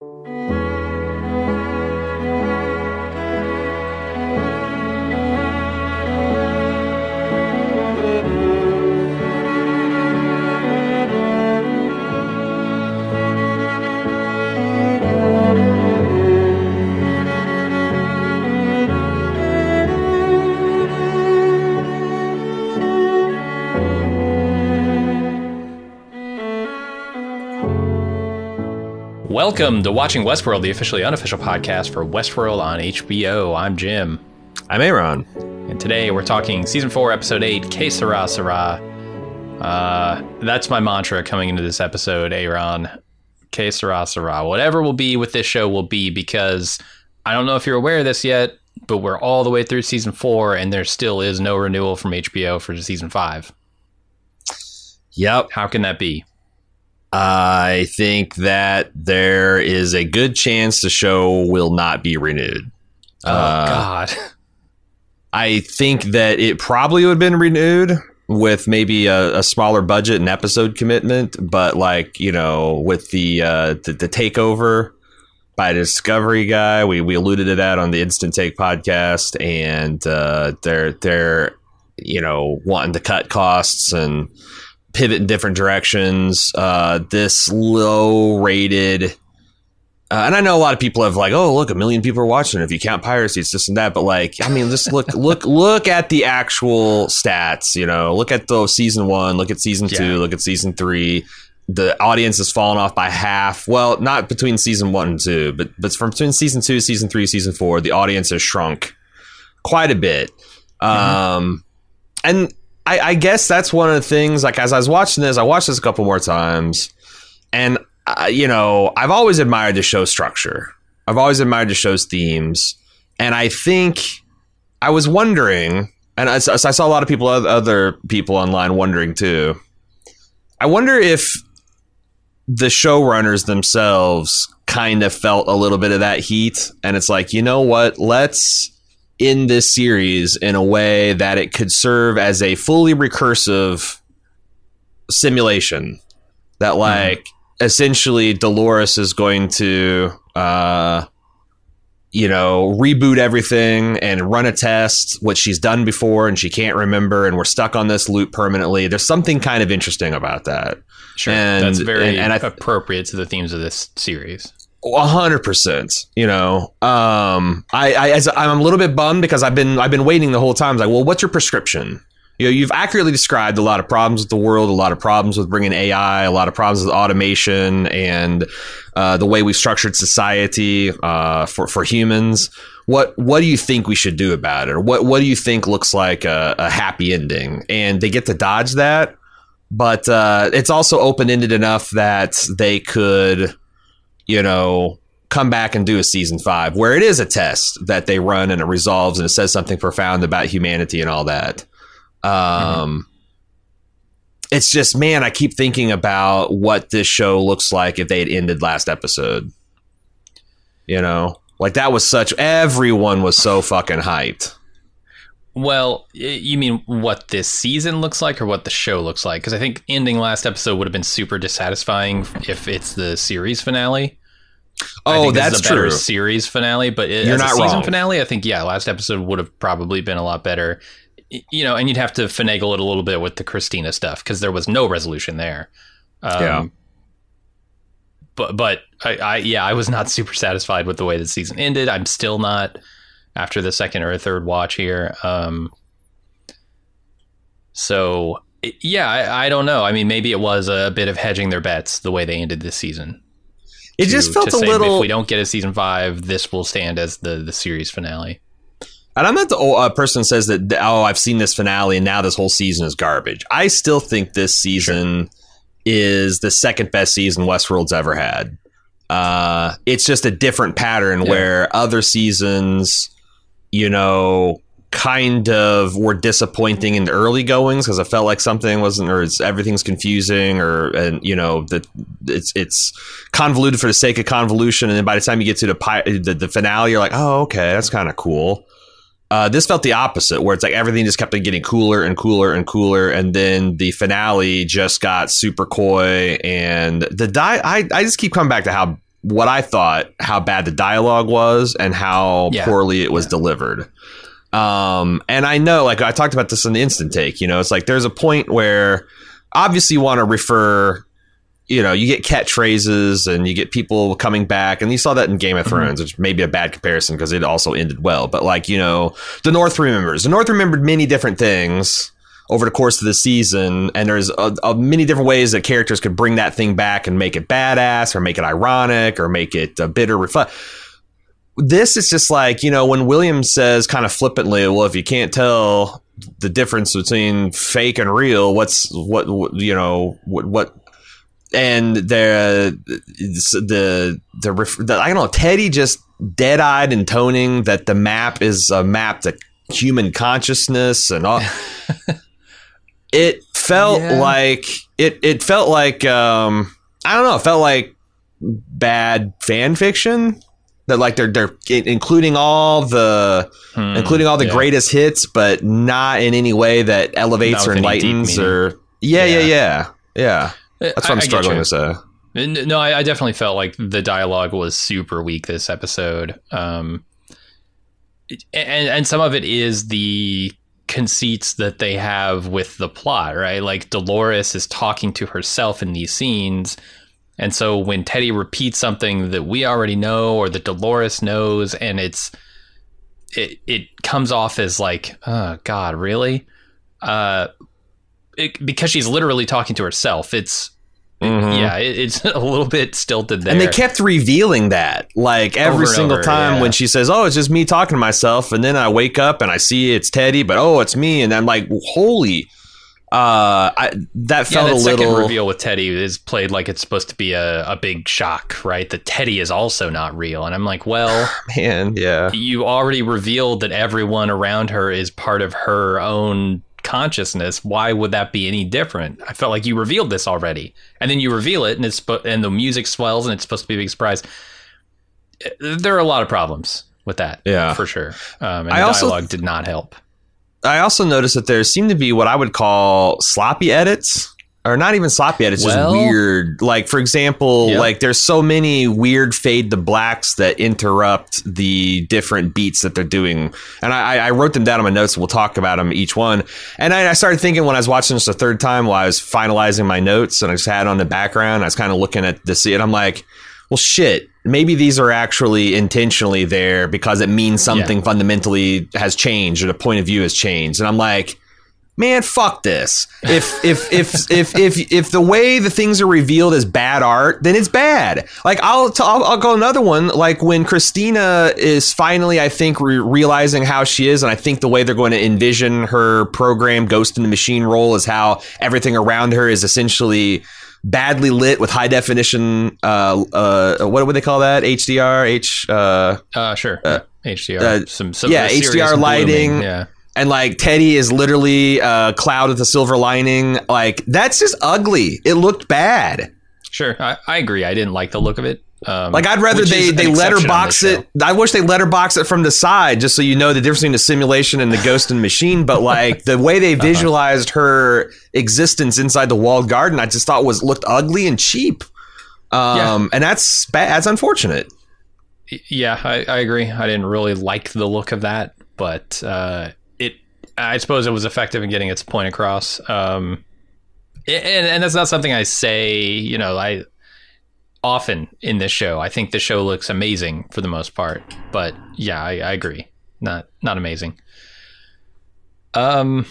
Música Welcome to Watching Westworld, the officially unofficial podcast for Westworld on HBO. I'm Jim. I'm Aaron. And today we're talking season four, episode eight, Que Sera Sera. Uh, that's my mantra coming into this episode, Aaron. Que Sera Sera. Whatever will be with this show will be because I don't know if you're aware of this yet, but we're all the way through season four and there still is no renewal from HBO for season five. Yep. How can that be? I think that there is a good chance the show will not be renewed. Oh, uh, God. I think that it probably would have been renewed with maybe a, a, smaller budget and episode commitment, but like, you know, with the, uh, the, the takeover by Discovery guy, we, we alluded to that on the Instant Take podcast, and uh, they're, they're, you know, wanting to cut costs and pivot in different directions. Uh, this low rated, uh, and I know a lot of people have like, oh, look, a million people are watching. If you count piracy, it's this and that. But like, I mean, just look, look, look at the actual stats. You know, look at the season one, look at season yeah. two, look at season three. The audience has fallen off by half. Well, not between season one and two, but but from between season two, season three, season four, the audience has shrunk quite a bit. Mm-hmm. Um, and I, I guess that's one of the things. Like as I was watching this, I watched this a couple more times, and uh, you know, I've always admired the show structure. I've always admired the show's themes, and I think I was wondering, and I, I saw a lot of people, other people online wondering too. I wonder if the showrunners themselves kind of felt a little bit of that heat, and it's like, you know what? Let's in this series in a way that it could serve as a fully recursive simulation that mm-hmm. like mm-hmm. essentially Dolores is going to uh you know reboot everything and run a test which she's done before and she can't remember and we're stuck on this loop permanently there's something kind of interesting about that sure and, that's very and, and I, appropriate to the themes of this series hundred percent. You know, um, I, I I'm a little bit bummed because I've been I've been waiting the whole time. like, well, what's your prescription? You know, you've accurately described a lot of problems with the world, a lot of problems with bringing AI, a lot of problems with automation, and uh, the way we've structured society uh, for for humans. What what do you think we should do about it, or what what do you think looks like a, a happy ending? And they get to dodge that, but uh, it's also open ended enough that they could you know, come back and do a season five where it is a test that they run and it resolves and it says something profound about humanity and all that. Um, mm-hmm. It's just, man, I keep thinking about what this show looks like if they had ended last episode. You know, like that was such, everyone was so fucking hyped. Well, you mean what this season looks like or what the show looks like? Because I think ending last episode would have been super dissatisfying if it's the series finale. Oh, that's true. Series finale, but it, you're not season wrong. finale. I think yeah, last episode would have probably been a lot better. You know, and you'd have to finagle it a little bit with the Christina stuff because there was no resolution there. Um, yeah. But but I, I yeah I was not super satisfied with the way the season ended. I'm still not after the second or third watch here. Um, so yeah, I, I, don't know. I mean, maybe it was a bit of hedging their bets the way they ended this season. It to, just felt a little. If we don't get a season five, this will stand as the the series finale. And I'm not the uh, person says that. Oh, I've seen this finale, and now this whole season is garbage. I still think this season sure. is the second best season Westworld's ever had Uh, it's just a different pattern yeah. where other seasons, you know, kind of were disappointing in the early goings because I felt like something wasn't or everything's confusing or and you know that it's it's convoluted for the sake of convolution and then by the time you get to the the, the finale you're like oh okay that's kind of cool. Uh, this felt the opposite, where it's like everything just kept on getting cooler and cooler and cooler, and then the finale just got super coy. And the di- I, I just keep coming back to how what I thought how bad the dialogue was and how yeah. poorly it was yeah. delivered. Um, and I know, like I talked about this in the instant take, you know, it's like there's a point where obviously you want to refer, you know, you get catchphrases and you get people coming back, and you saw that in Game of mm-hmm. Thrones, mm-hmm. which may be a bad comparison because it also ended well. But like, you know, the North remembers. The North remembered many different things over the course of the season, and there's a, a many different ways that characters could bring that thing back and make it badass, or make it ironic, or make it a bitter reflect this is just like you know when Williams says kind of flippantly, "Well, if you can't tell the difference between fake and real, what's what, what you know what what." And the the the, the I don't know Teddy just dead eyed intoning that the map is a map to human consciousness and all. it felt yeah. like it. It felt like um, I don't know. It felt like bad fan fiction that like they're they're including all the hmm, including all the yeah. greatest hits, but not in any way that elevates or enlightens or yeah, yeah, yeah, yeah, yeah. That's what I, am struggling to say. No, I, I, definitely felt like the dialogue was super weak this episode, um, and and some of it is the conceits that they have with the plot, right? Like Dolores is talking to herself in these scenes and so when Teddy repeats something that we already know or that Dolores knows and it's it it comes off as like, oh God, really? Uh it, because she's literally talking to herself. It's Mm-hmm. Yeah, it, it's a little bit stilted there. And they kept revealing that, like every single over, time yeah. when she says, "Oh, it's just me talking to myself," and then I wake up and I see it's Teddy, but oh, it's me, and I'm like, "Holy!" Uh, I, that felt yeah, that a little. Second reveal with Teddy is played like it's supposed to be a, a big shock, right? That Teddy is also not real, and I'm like, well, man, yeah. You already revealed that everyone around her is part of her own consciousness. Why would that be any different? I felt like you revealed this already, and then you reveal it, and it's and the music swells, and it's supposed to be a big surprise. There are a lot of problems with that, yeah, for sure. Um, and I the dialogue did not help. I also noticed that there seem to be what I would call sloppy edits or not even sloppy edits, well, just weird. Like for example, like there's so many weird fade to blacks that interrupt the different beats that they're doing, and I, I wrote them down on my notes. We'll talk about them each one. And I, I, started thinking when I was watching this the third time while I was finalizing my notes, and I just had on the background. I was kind of looking at the see, and I'm like, well, shit maybe these are actually intentionally there because it means something yeah. fundamentally has changed or the point of view has changed. And I'm like, man, fuck this. If if if if if if the way the things are revealed is bad art, then it's bad. Like I'll t- I'll, I'll go another one. Like when Christina is finally, I think, re- realizing how she is, and I think the way they're going to envision her program, Ghost in the Machine role, is how everything around her is essentially badly lit with high definition. Uh, uh, what would they call that? HDR, H. Uh, uh sure, uh, HDR. Uh, some, some yeah, HDR lighting. Yeah. And like Teddy is literally a cloud with a silver lining. Like that's just ugly. It looked bad. Sure, I, I agree. I didn't like the look of it. Um, like I'd rather they they letterbox it. I wish they letterbox it from the side just so you know the difference between the simulation and the ghost and machine. But like the way they uh-huh. visualized uh-huh. her existence inside the walled garden, I just thought was looked ugly and cheap. Um, yeah. and that's bad. That's unfortunate. Yeah, I, I, agree. I didn't really like the look of that, but uh. I suppose it was effective in getting its point across. Um, and, and that's not something I say. You know, I often in this show. I think the show looks amazing for the most part, but yeah, I, I agree. Not not amazing. Um,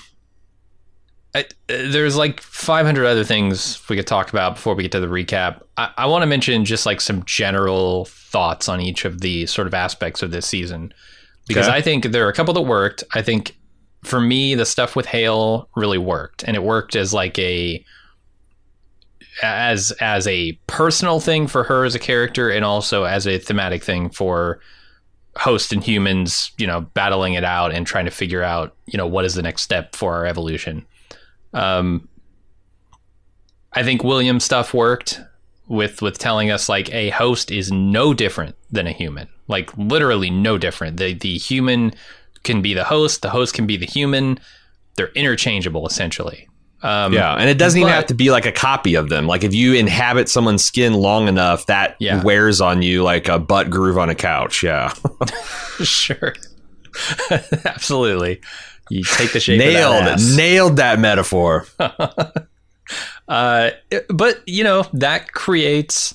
I, there's like 500 other things we could talk about before we get to the recap. I, I want to mention just like some general thoughts on each of the sort of aspects of this season because okay. I think there are a couple that worked. I think for me, the stuff with Hale really worked, and it worked as like a as as a personal thing for her as a character, and also as a thematic thing for host and humans, you know, battling it out and trying to figure out, you know, what is the next step for our evolution. Um, I think William stuff worked with with telling us like a host is no different than a human, like literally no different. The the human can be the host, the host can be the human. They're interchangeable essentially. Um, yeah, and it doesn't but, even have to be like a copy of them. Like if you inhabit someone's skin long enough, that yeah. wears on you like a butt groove on a couch. Yeah, sure, absolutely. You take the shape. Nailed, nailed that metaphor. uh, but you know that creates,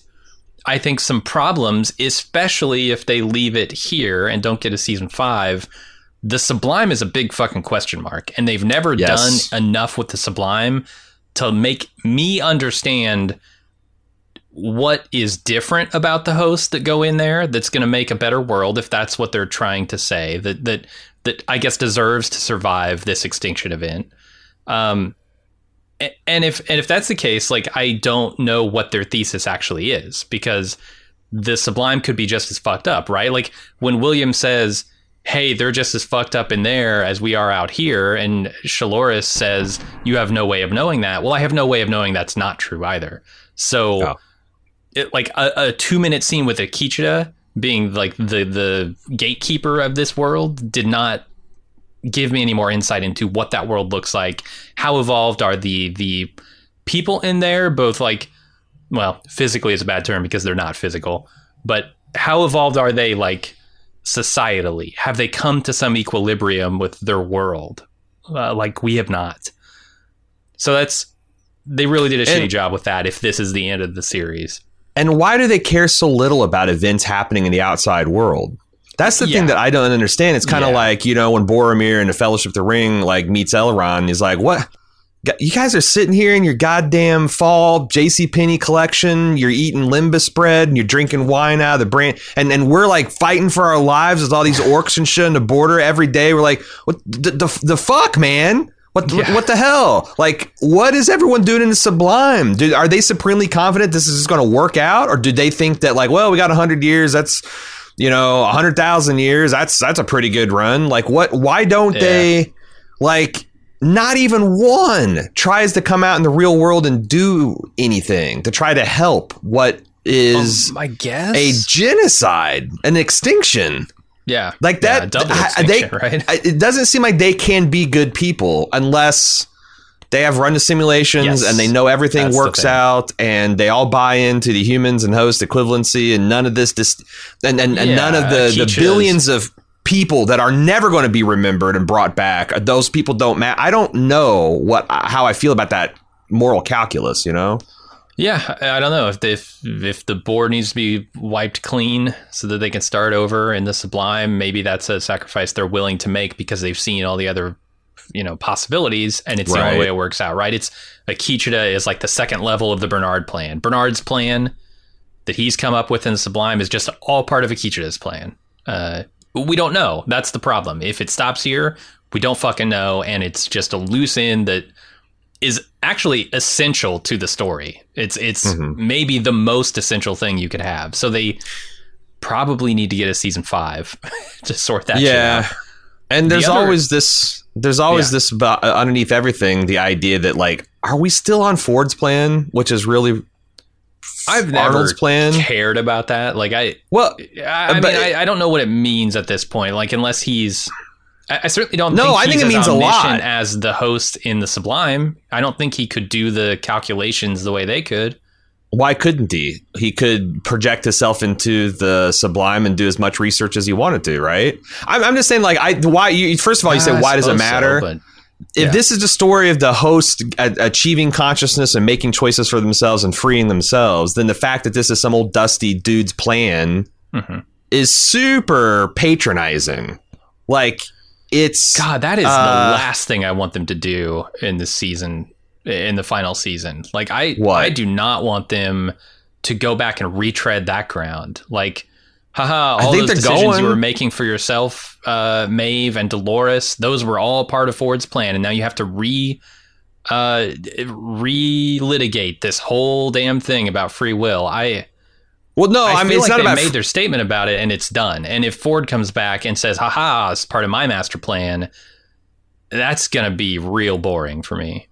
I think, some problems, especially if they leave it here and don't get a season five the Sublime is a big fucking question mark, and they've never yes. done enough with the Sublime to make me understand what is different about the hosts that go in there that's going to make a better world if that's what they're trying to say that that that I guess deserves to survive this extinction event. Um, and if and if that's the case, like I don't know what their thesis actually is because the Sublime could be just as fucked up, right? Like when William says hey, they're just as fucked up in there as we are out here. And Shaloris says, you have no way of knowing that. Well, I have no way of knowing that's not true either. So, oh. it, like a, a, two minute scene with Akecheta being like the the gatekeeper of this world did not give me any more insight into what that world looks like. How evolved are the the people in there? Both like, well, physically is a bad term because they're not physical, but how evolved are they like societally? Have they come to some equilibrium with their world? Uh, like we have not. So that's they really did a and, shitty job with that. If this is the end of the series, and why do they care so little about events happening in the outside world? That's the yeah. thing that I don't understand. It's kind of yeah. like you know when Boromir in the Fellowship of the Ring like meets Elrond, he's like, "What? You guys are sitting here in your goddamn fall JC Penney collection. You're eating lembas bread and you're drinking wine out of the brand, and and we're like fighting for our lives with all these orcs and shit on the border every day. We're like, what the the, the fuck, man? What yeah. what the hell? Like, what is everyone doing in the Sublime? Do, are they supremely confident this is going to work out, or do they think that like, well, we got hundred years, that's you know, hundred thousand years, that's that's a pretty good run. Like, what? Why don't yeah. they like? Not even one tries to come out in the real world and do anything to try to help what is um, I guess a genocide, an extinction. Yeah, like that. Yeah, they, right? It doesn't seem like they can be good people unless they have run the simulations yes, and they know everything works out and they all buy into the humans and host equivalency and none of this, dis- and, and, and yeah, none of the, the billions of people that are never going to be remembered and brought back. Those people don't matter. I don't know what how I feel about that moral calculus. You know. Yeah, I don't know if if if the board needs to be wiped clean so that they can start over in the Sublime. Maybe that's a sacrifice they're willing to make because they've seen all the other you know possibilities and it's right. the only way it works out. Right? It's Akecheta is like the second level of the Bernard plan. Bernard's plan that he's come up with in the Sublime is just all part of Akecheta's plan. Uh, we don't know. That's the problem. If it stops here, we don't fucking know, and it's just a loose end that is actually essential to the story. It's it's mm-hmm. maybe the most essential thing you could have. So they probably need to get a season five to sort that. Out. Yeah, and there's the other, always this. There's always yeah. this uh, underneath everything the idea that like, are we still on Ford's plan, which is really I've never plan. cared about that. Like I, well, I, I mean, I, I, don't know what it means at this point. Like unless he's, I, I certainly don't. No, think I think it means a lot. As the host in the Sublime, I don't think he could do the calculations the way they could. Why couldn't he? He could project himself into the Sublime and do as much research as he wanted to, right? I'm, I'm just saying, like, I why you first of all, you say ah, why does it matter? So, if yeah. this is the story of the host achieving consciousness and making choices for themselves and freeing themselves, then the fact that this is some old dusty dude's plan mm-hmm. is super patronizing. Like it's God, that is uh, the last thing I want them to do in this season, in the final season. Like I, what? I do not want them to go back and retread that ground. Like haha, all those decisions going. you were making for yourself, uh, Maeve and Dolores, those were all part of Ford's plan, and now you have to re uh, relitigate this whole damn thing about free will. I Well, no, I, I, mean it's like not they about made their statement about it and it's done. And if Ford comes back and says, "Haha, it's part of my master plan," that's gonna be real boring for me.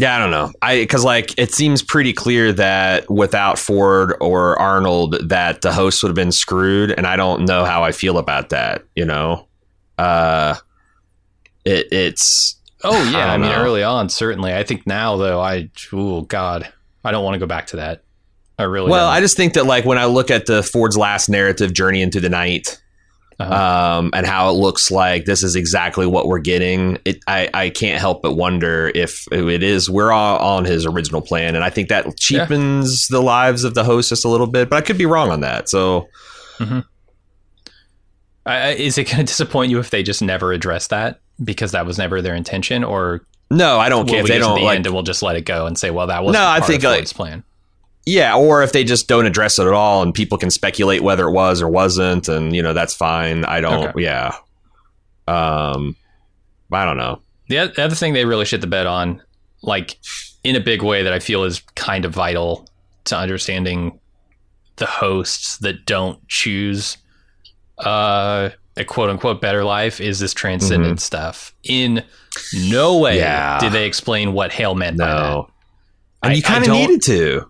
Yeah, I don't know. I because like it seems pretty clear that without Ford or Arnold, that the host would have been screwed, and I don't know how I feel about that. You know, uh, it it's Oh yeah, I I, mean know. early on certainly. I think now though, I oh god, I don't want to go back to that. I really well, don't. I just think that like when I look at the Ford's last narrative, Journey into the Night, Uh-huh. um, and how it looks like this is exactly what we're getting. It, I, I can't help but wonder if it is we're all on his original plan, and I think that cheapens the lives of the host just a little bit. But I could be wrong on that. So I, I- is it going to disappoint you if they just never address that because that was never their intention, or no, I don't care if they don't the like. end and we'll just let it go and say, well, that was No, I think, like- plan. Yeah, or if they just don't address it at all, and people can speculate whether it was or wasn't, and you know that's fine. I don't. Okay. Yeah. Um, I don't know. The other thing they really shit the bed on, like in a big way that I feel is kind of vital to understanding the hosts that don't choose uh, a quote unquote better life, is this transcendent stuff. In no way Mm-hmm. Yeah. did they explain what Hale meant by that. No, and I- you kind of needed to.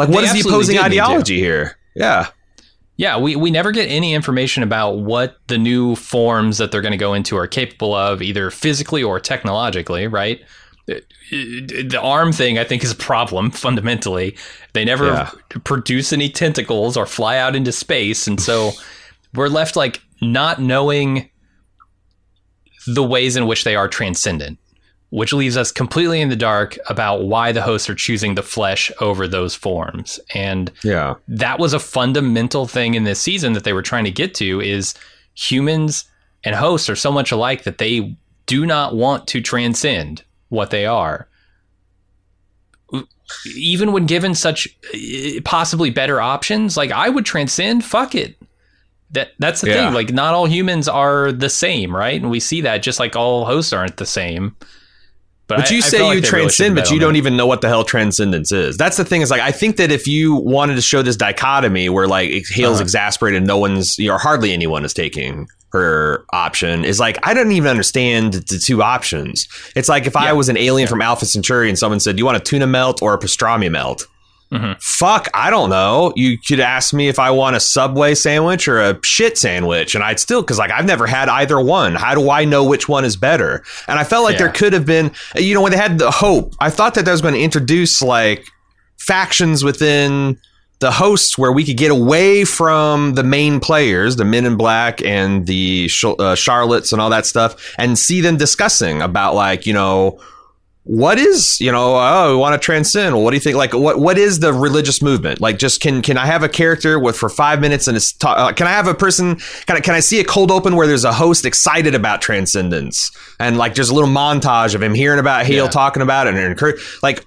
Like, what is the opposing did need to. ideology here? Yeah. Yeah, we, we never get any information about what the new forms that they're going to go into are capable of, either physically or technologically, right? Uh, uh, the arm thing, I think, is a problem fundamentally. They never Yeah. produce any tentacles or fly out into space. And so we're left like not knowing the ways in which they are transcendent, which leaves us completely in the dark about why the hosts are choosing the flesh over those forms. And Yeah. that was a fundamental thing in this season that they were trying to get to is humans and hosts are so much alike that they do not want to transcend what they are even when given such uh, possibly better options like i would transcend fuck it that that's the Yeah. thing like not all humans are the same right and we see that just like all hosts aren't the same But I- you say like you really transcend, should've but you don't even know what the hell transcendence is. That's the thing. Is like I think that if you wanted to show this dichotomy where like Hale's Uh-huh. exasperated, no one's or hardly anyone is taking her option. Is like I don't even understand the two options. It's like if I was an alien from Alpha Centauri and someone said, "Do you want a tuna melt or a pastrami melt?" Mhm. Fuck, I don't know. You could ask me if I want a Subway sandwich or a shit sandwich, and I'd still because like I've never had either one. How do I know which one is better? And I felt like there could have been, you know, when they had the hope. I thought that that was going to introduce like factions within the hosts where we could get away from the main players, the Men in Black and the uh, Charlottes and all that stuff, and see them discussing about like you know what is you know oh we want to transcend what do you think like what what is the religious movement? Like just can can i have a character with for five minutes and it's ta- uh, can i have a person can I, can i see a cold open where there's a host excited about transcendence? And like there's a little montage of him hearing about Hale Yeah. talking about it and encourage like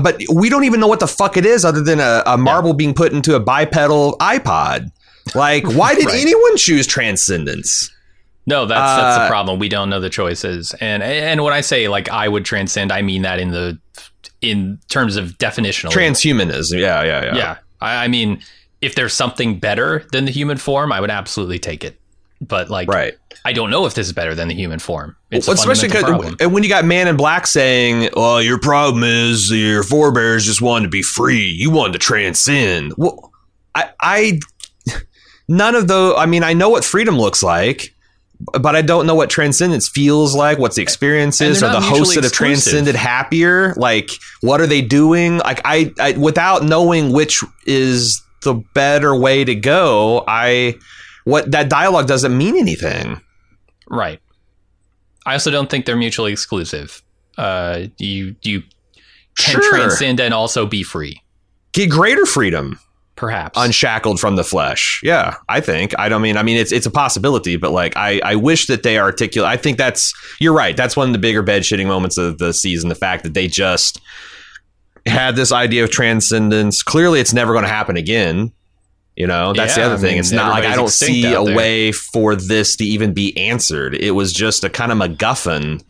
but we don't even know what the fuck it is other than a, a marble being put into a bipedal ipod. Like why did Right. anyone choose transcendence No, that's that's Uh, the problem. We don't know the choices, and and when I say like I would transcend, I mean that in the in terms of definitional. transhumanism yeah yeah yeah yeah, I, I mean, if there's something better than the human form, I would absolutely take it. But like, right I don't know if this is better than the human form. It's Well, a especially because problem. when you got Man in Black saying, "Well, your problem is your forebears just wanted to be free. You wanted to transcend." Well, I, I, none of those. I mean, I know what freedom looks like, but I don't know what transcendence feels like. What's the experience is? they're the hosts that have transcended happier? Like, what are they doing? Like, I, I, without knowing which is the better way to go, I, what that dialogue doesn't mean anything. right. I also don't think they're mutually exclusive. Uh, you you can Sure. transcend and also be free, Get greater freedom. Perhaps. unshackled from the flesh. Yeah, I think. I don't mean. I mean, it's it's a possibility, but like, I I wish that they articulate. I think that's you're right. That's one of the bigger bed shitting moments of the season. The fact that they just had this idea of transcendence. Clearly, it's never going to happen again. You know, that's the other I thing. mean, it's not like I don't see a there. way for this to even be answered. It was just a kind of MacGuffin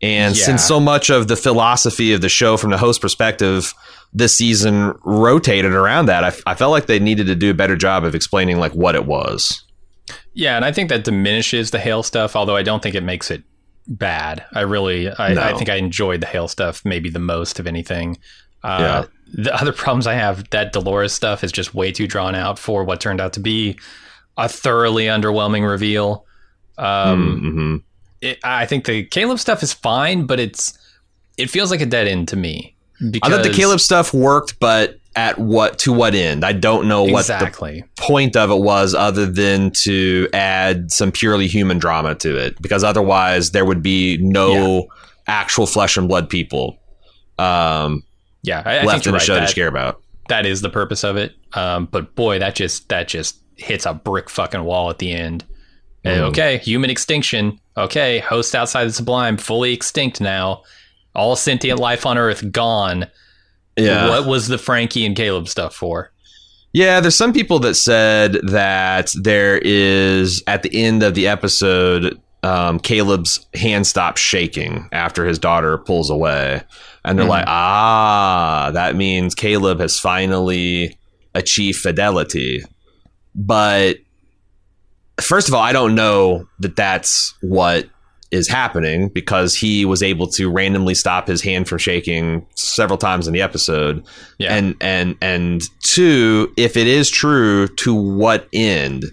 And Yeah. since so much of the philosophy of the show from the host perspective this season rotated around that, I, I felt like they needed to do a better job of explaining like what it was. Yeah, and I think that diminishes the Hale stuff, although I don't think it makes it bad. I really, I, No. I think I enjoyed the Hale stuff maybe the most of anything. Uh, Yeah. The other problems I have, that Dolores stuff is just way too drawn out for what turned out to be a thoroughly underwhelming reveal. Um, Mhm. it, I think the Caleb stuff is fine, but it's it feels like a dead end to me. I thought the Caleb stuff worked, but at what to what end? I don't know what the point of it was other than to add some purely human drama to it because otherwise there would be no actual flesh and blood people um, Yeah, I, I left in the right. show to That- care about. that is the purpose of it. Um, but boy, that just that just hits a brick fucking wall at the end. Mhm. Okay, human extinction. Okay, host outside the sublime, fully extinct now. All sentient life on Earth gone. Yeah. What was the Frankie and Caleb stuff for? Yeah, there's some people that said that there is at the end of the episode, um, Caleb's hand stops shaking after his daughter pulls away, and they're Mhm. like, "Ah, that means Caleb has finally achieved fidelity." But first of all, I don't know that that's what is happening because he was able to randomly stop his hand from shaking several times in the episode Yeah. and and and two if it is true to what end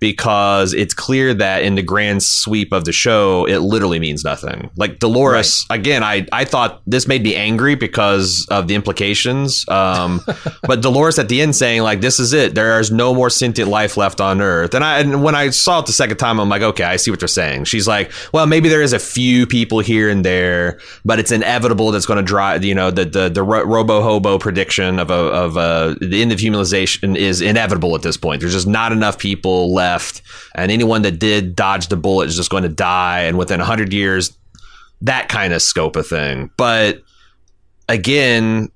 because it's clear that in the grand sweep of the show it literally means nothing. Like dolores again i i thought this made me angry because of the implications um but dolores at the end saying like this is it. There is no more sentient life left on earth. And i and when i saw it the second time i'm like okay i see what they're saying. She's like well maybe there is a few people here and there but it's inevitable that's going to drive you know the the, the ro- Rehoboam prediction of a of a, the end of humanization is inevitable at this point. There's just not enough people left and anyone that did dodge the bullet is just going to die and within 100 years that kind of scope of thing. But again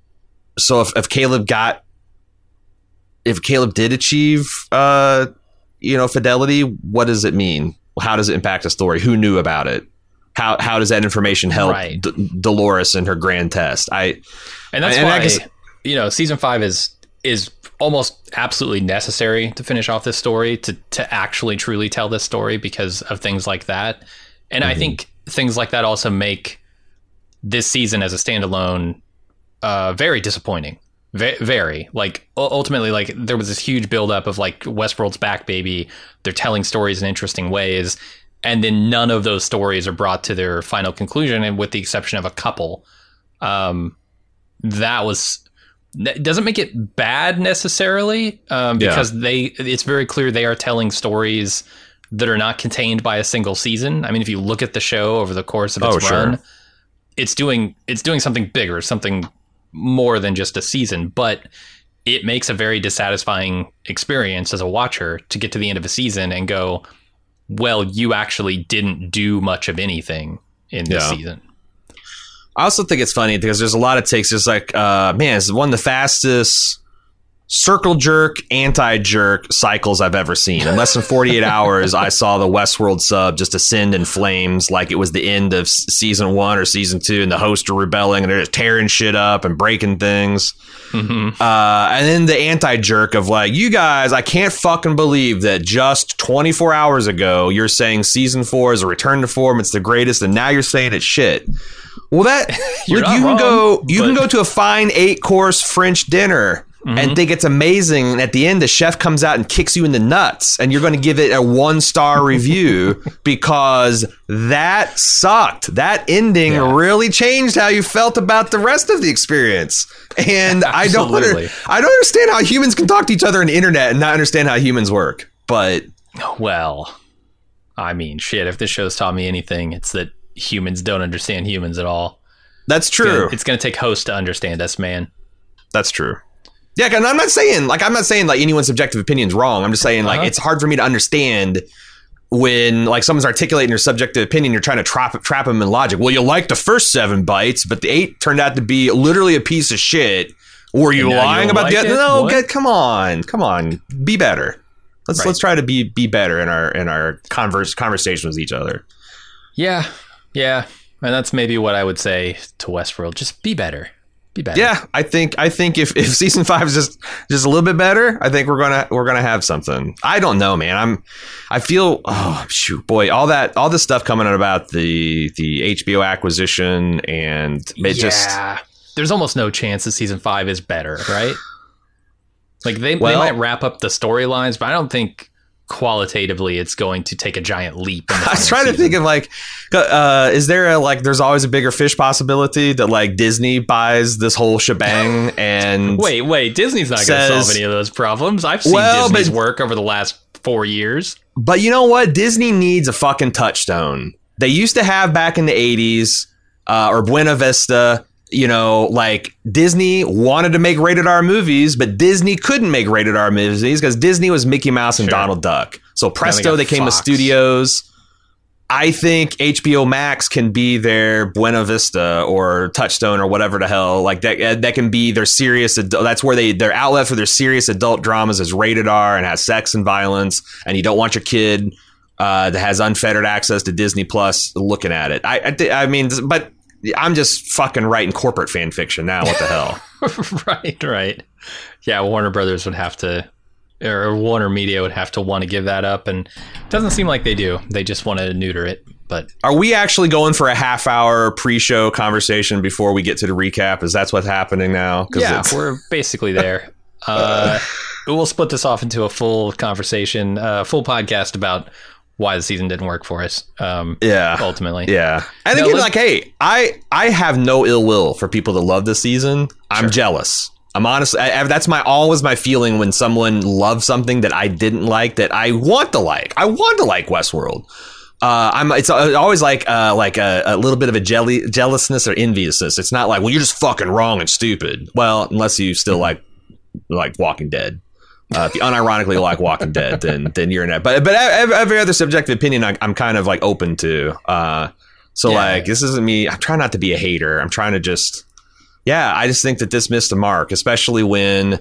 so if, if caleb got if caleb did achieve uh you know fidelity what does it mean? How does it impact the story? Who knew about it? How how does that information help Right. D- dolores in her grand test? I And that's And I why guess- you know season five is is almost absolutely necessary to finish off this story to to actually truly tell this story because of things like that. And I think things like that also make this season as a standalone uh, very disappointing. Ve- very like ultimately like there was this huge buildup of like Westworld's back baby. They're telling stories in interesting ways, and then none of those stories are brought to their final conclusion, and with the exception of a couple. Um, that was that doesn't make it bad necessarily um, Yeah. because they it's very clear they are telling stories that are not contained by a single season. I mean, if you look at the show over the course of its Oh, sure. run, it's doing it's doing something bigger, something more than just a season, but it makes a very dissatisfying experience as a watcher to get to the end of a season and go, well, you actually didn't do much of anything in this Yeah. season. I also think it's funny because there's a lot of takes. There's like, uh, man, it's one of the fastest circle jerk, anti jerk cycles I've ever seen. In less than 48 hours, I saw the Westworld sub just ascend in flames like it was the end of season one or season two, and the hosts are rebelling and they're just tearing shit up and breaking things. hmm Uh, and then the anti jerk of like, you guys, I can't fucking believe that just 24 hours ago you're saying season four is a return to form, it's the greatest, and now you're saying it's shit. Well, that you can wrong, go, you can go to a fine eight course French dinner. Mm-hmm. And think it's amazing. And at the end, the chef comes out and kicks you in the nuts, and you're going to give it a one star review because that sucked. That ending Yeah. really changed how you felt about the rest of the experience. And I don't under, I don't understand how humans can talk to each other on the internet and not understand how humans work. But Well, I mean, shit, if this show's taught me anything, it's that humans don't understand humans at all. that's true. It's going to take hosts to understand us, man. That's true. Yeah, and I'm not saying like I'm not saying like anyone's subjective opinion is wrong. I'm just saying like Uh-huh. it's hard for me to understand when like someone's articulating their subjective opinion. You're trying to trap trap them in logic. Well, you like the first seven bites, but the eight turned out to be literally a piece of shit. Were you lying about the like other? it? No, get, come on, come on, be better. Let's Right. let's try to be be better in our in our converse conversation with each other. Yeah, yeah. And that's maybe what I would say to Westworld. Just be better. Be better. Yeah, I think I think if, if season five is just just a little bit better, I think we're gonna we're gonna have something. I don't know, man. I'm I feel oh shoot, boy, all that all this stuff coming out about the the HBO acquisition and it just. There's almost no chance that season five is better, right? Like they, Well- they might wrap up the storylines, but I don't think qualitatively it's going to take a giant leap. In the I was trying to think of like, uh, is there a like? There's always a bigger fish possibility that like Disney buys this whole shebang and Wait, wait. Disney's not going to solve any of those problems. I've seen Well, Disney's but- work over the last four years. But you know what? Disney needs a fucking touchstone. They used to have back in the 80s uh, or Buena Vista. You know, like Disney wanted to make rated R movies, but Disney couldn't make rated R movies because Disney was Mickey Mouse and Sure. Donald Duck. So presto, they came to studios. I think HBO Max can be their Buena Vista or Touchstone or whatever the hell like that. That can be their serious. Adult, that's where they their outlet for their serious adult dramas is rated R and has sex and violence, and you don't want your kid uh, that has unfettered access to Disney Plus looking at it. I I, I mean, but I'm just fucking writing corporate fan fiction now. What the hell? right, right. Yeah, Warner Brothers would have to, or Warner Media would have to want to give that up, and it doesn't seem like they do. They just want to neuter it. But Are we actually going for a half hour pre-show conversation before we get to the recap? Is that's what's happening now? yeah, we're basically there. Uh, we'll split this off into a full conversation, uh, full podcast about why the season didn't work for us. Um, yeah. ultimately, Yeah, and No, again, like, hey, I I have no ill will for people that love this season. I'm jealous. I'm honestly I, I- that's my always my feeling when someone loves something that I didn't like that I want to like. I want to like Westworld. Uh, I'm. It's always like uh, like a, a little bit of a jelly jealousness or enviousness. It's not like well you're just fucking wrong and stupid. Well, unless you still like like Walking Dead. Uh, if you unironically like Walking Dead, then then you're in it. But but every, every other subjective opinion, I, I'm kind of like open to. Uh, so Yeah. like this isn't me. I'm trying not to be a hater. I'm trying to just, yeah. I just think that this missed a mark, especially when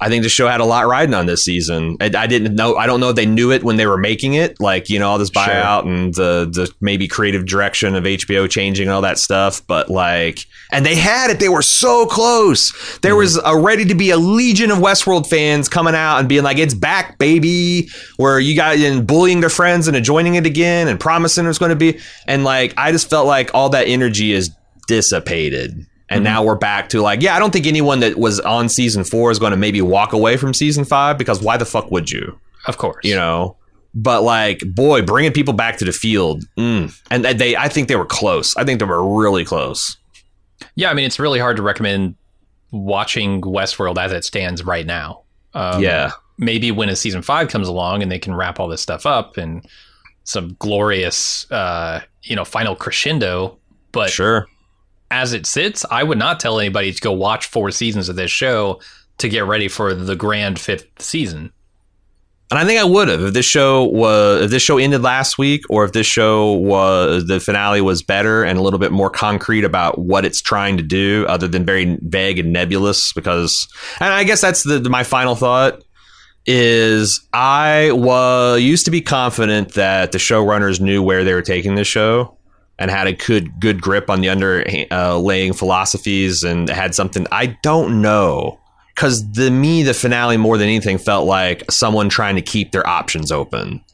I think the show had a lot riding on this season. I, I didn't know. I don't know if they knew it when they were making it. Like you know all this Sure. buyout and the the maybe creative direction of HBO changing and all that stuff. But like, and they had it. They were so close. There mm-hmm. was a ready to be a legion of Westworld fans coming out and being like, "It's back, baby!" Where you got and bullying their friends and joining it again and promising it was going to be. And like, I just felt like all that energy is dissipated. And now we're back to like, yeah, I don't think anyone that was on season four is going to maybe walk away from season five because why the fuck would you? of course. You know, but like, boy, bringing people back to the field, mm. and they, I think they were close. I think they were really close. Yeah, I mean, it's really hard to recommend watching Westworld as it stands right now. Um, yeah, maybe when a season five comes along and they can wrap all this stuff up and some glorious, uh, you know, final crescendo. But sure. As it sits, I would not tell anybody to go watch four seasons of this show to get ready for the grand fifth season. And I think I would have if this show was if this show ended last week, or if this show was the finale was better and a little bit more concrete about what it's trying to do, other than very vague and nebulous. Because, and I guess that's the, my final thought is I was used to be confident that the showrunners knew where they were taking the show and had a good good grip on the underlaying philosophies and had something I don't know because the me the finale more than anything felt like someone trying to keep their options open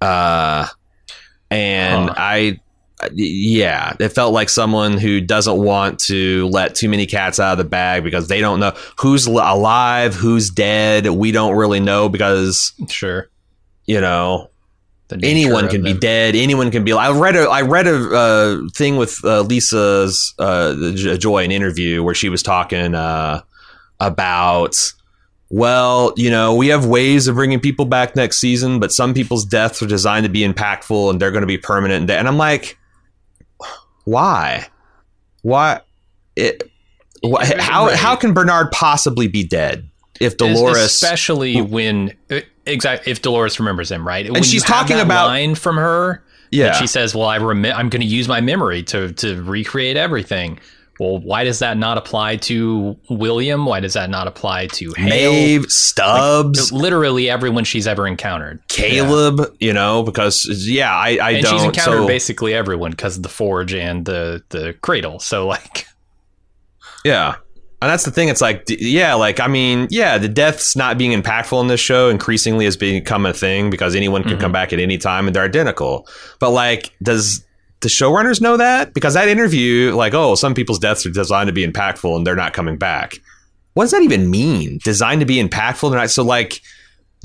uh and Huh. i yeah it felt like someone who doesn't want to let too many cats out of the bag because they don't know who's alive who's dead we don't really know because Sure. you know anyone can be them. dead. Anyone can be. I read a I read a uh, thing with uh, Lisa's uh, Joy, an interview where she was talking uh, about. Well, you know, we have ways of bringing people back next season, but some people's deaths are designed to be impactful and they're going to be permanent. And I'm like, why? Why? It, why how Right. how can Bernard possibly be dead if Dolores? especially when exactly if Dolores remembers him, right? When she's talking about- line from her. yeah, And she says, "Well, I remi- I'm going to use my memory to to recreate everything." well, why does that not apply to William? Why does that not apply to Hale? Maeve, Stubbs, literally everyone she's ever encountered. Caleb, you know, because yeah, I, I and don't. she's encountered so, basically everyone because of the forge and the the cradle. So like, yeah. And that's the thing. It's like, yeah, like, I mean, yeah, the deaths not being impactful in this show increasingly has become a thing because anyone can Mhm. come back at any time and they're identical. But, like, does the showrunners know that? Because that interview, like, oh, some people's deaths are designed to be impactful and they're not coming back. What does that even mean? Designed to be impactful? They're not. So, like,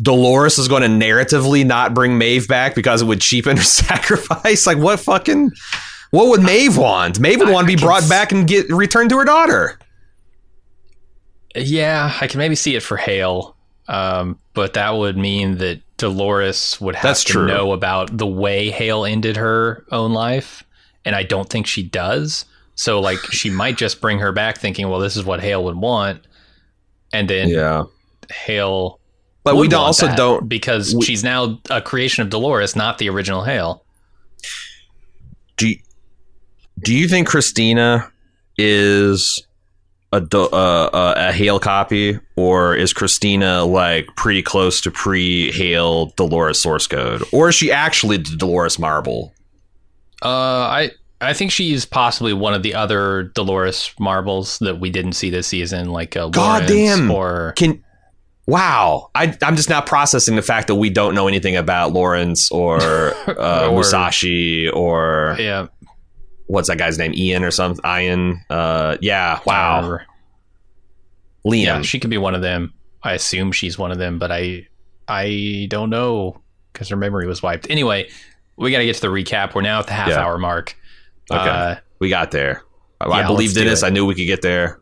Dolores is going to narratively not bring Maeve back because it would cheapen her sacrifice? Like, what fucking. What would Maeve want? Maeve would want to be brought back and get returned to her daughter. Yeah, I can maybe see it for Hale, um, but that would mean that Dolores would have That's to true. know about the way Hale ended her own life, and I don't think she does. So, like, she might just bring her back, thinking, "Well, this is what Hale would want," and then Yeah. Hale. But we don't, also don't. because we- she's now a creation of Dolores, not the original Hale. Do you, do you think Christina is a uh, uh, a Hale copy, or is Christina like pretty close to pre Hale Dolores source code, or is she actually the Dolores Marble? Uh, I I think she's possibly one of the other Dolores marbles that we didn't see this season, like uh, God damn. or Can wow, I I'm just not processing the fact that we don't know anything about Lawrence or, uh, Or- Musashi or yeah, what's that guy's name, Ian or something, Ian. Uh, yeah, wow, or- Liam. yeah, she could be one of them. I assume she's one of them, but I I don't know because her memory was wiped. Anyway, we got to get to the recap. We're now at the half Yeah. hour mark. Okay. Uh, we got there. I- Yeah, I believed in do us. I knew we could get there.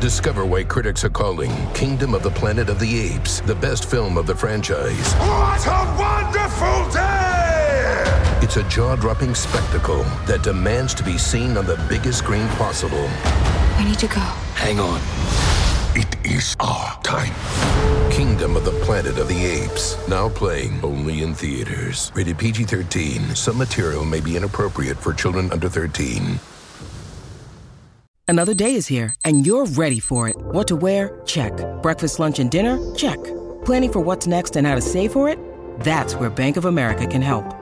Discover why critics are calling Kingdom of the Planet of the Apes the best film of the franchise. What a wonderful day! It's a jaw dropping spectacle that demands to be seen on the biggest screen possible. I need to go. Hang on. It is our time. Kingdom of the Planet of the Apes. Now playing only in theaters. Rated PG 13. Some material may be inappropriate for children under 13. Another day is here, and you're ready for it. What to wear? Check. Breakfast, lunch, and dinner? Check. Planning for what's next and how to save for it? That's where Bank of America can help.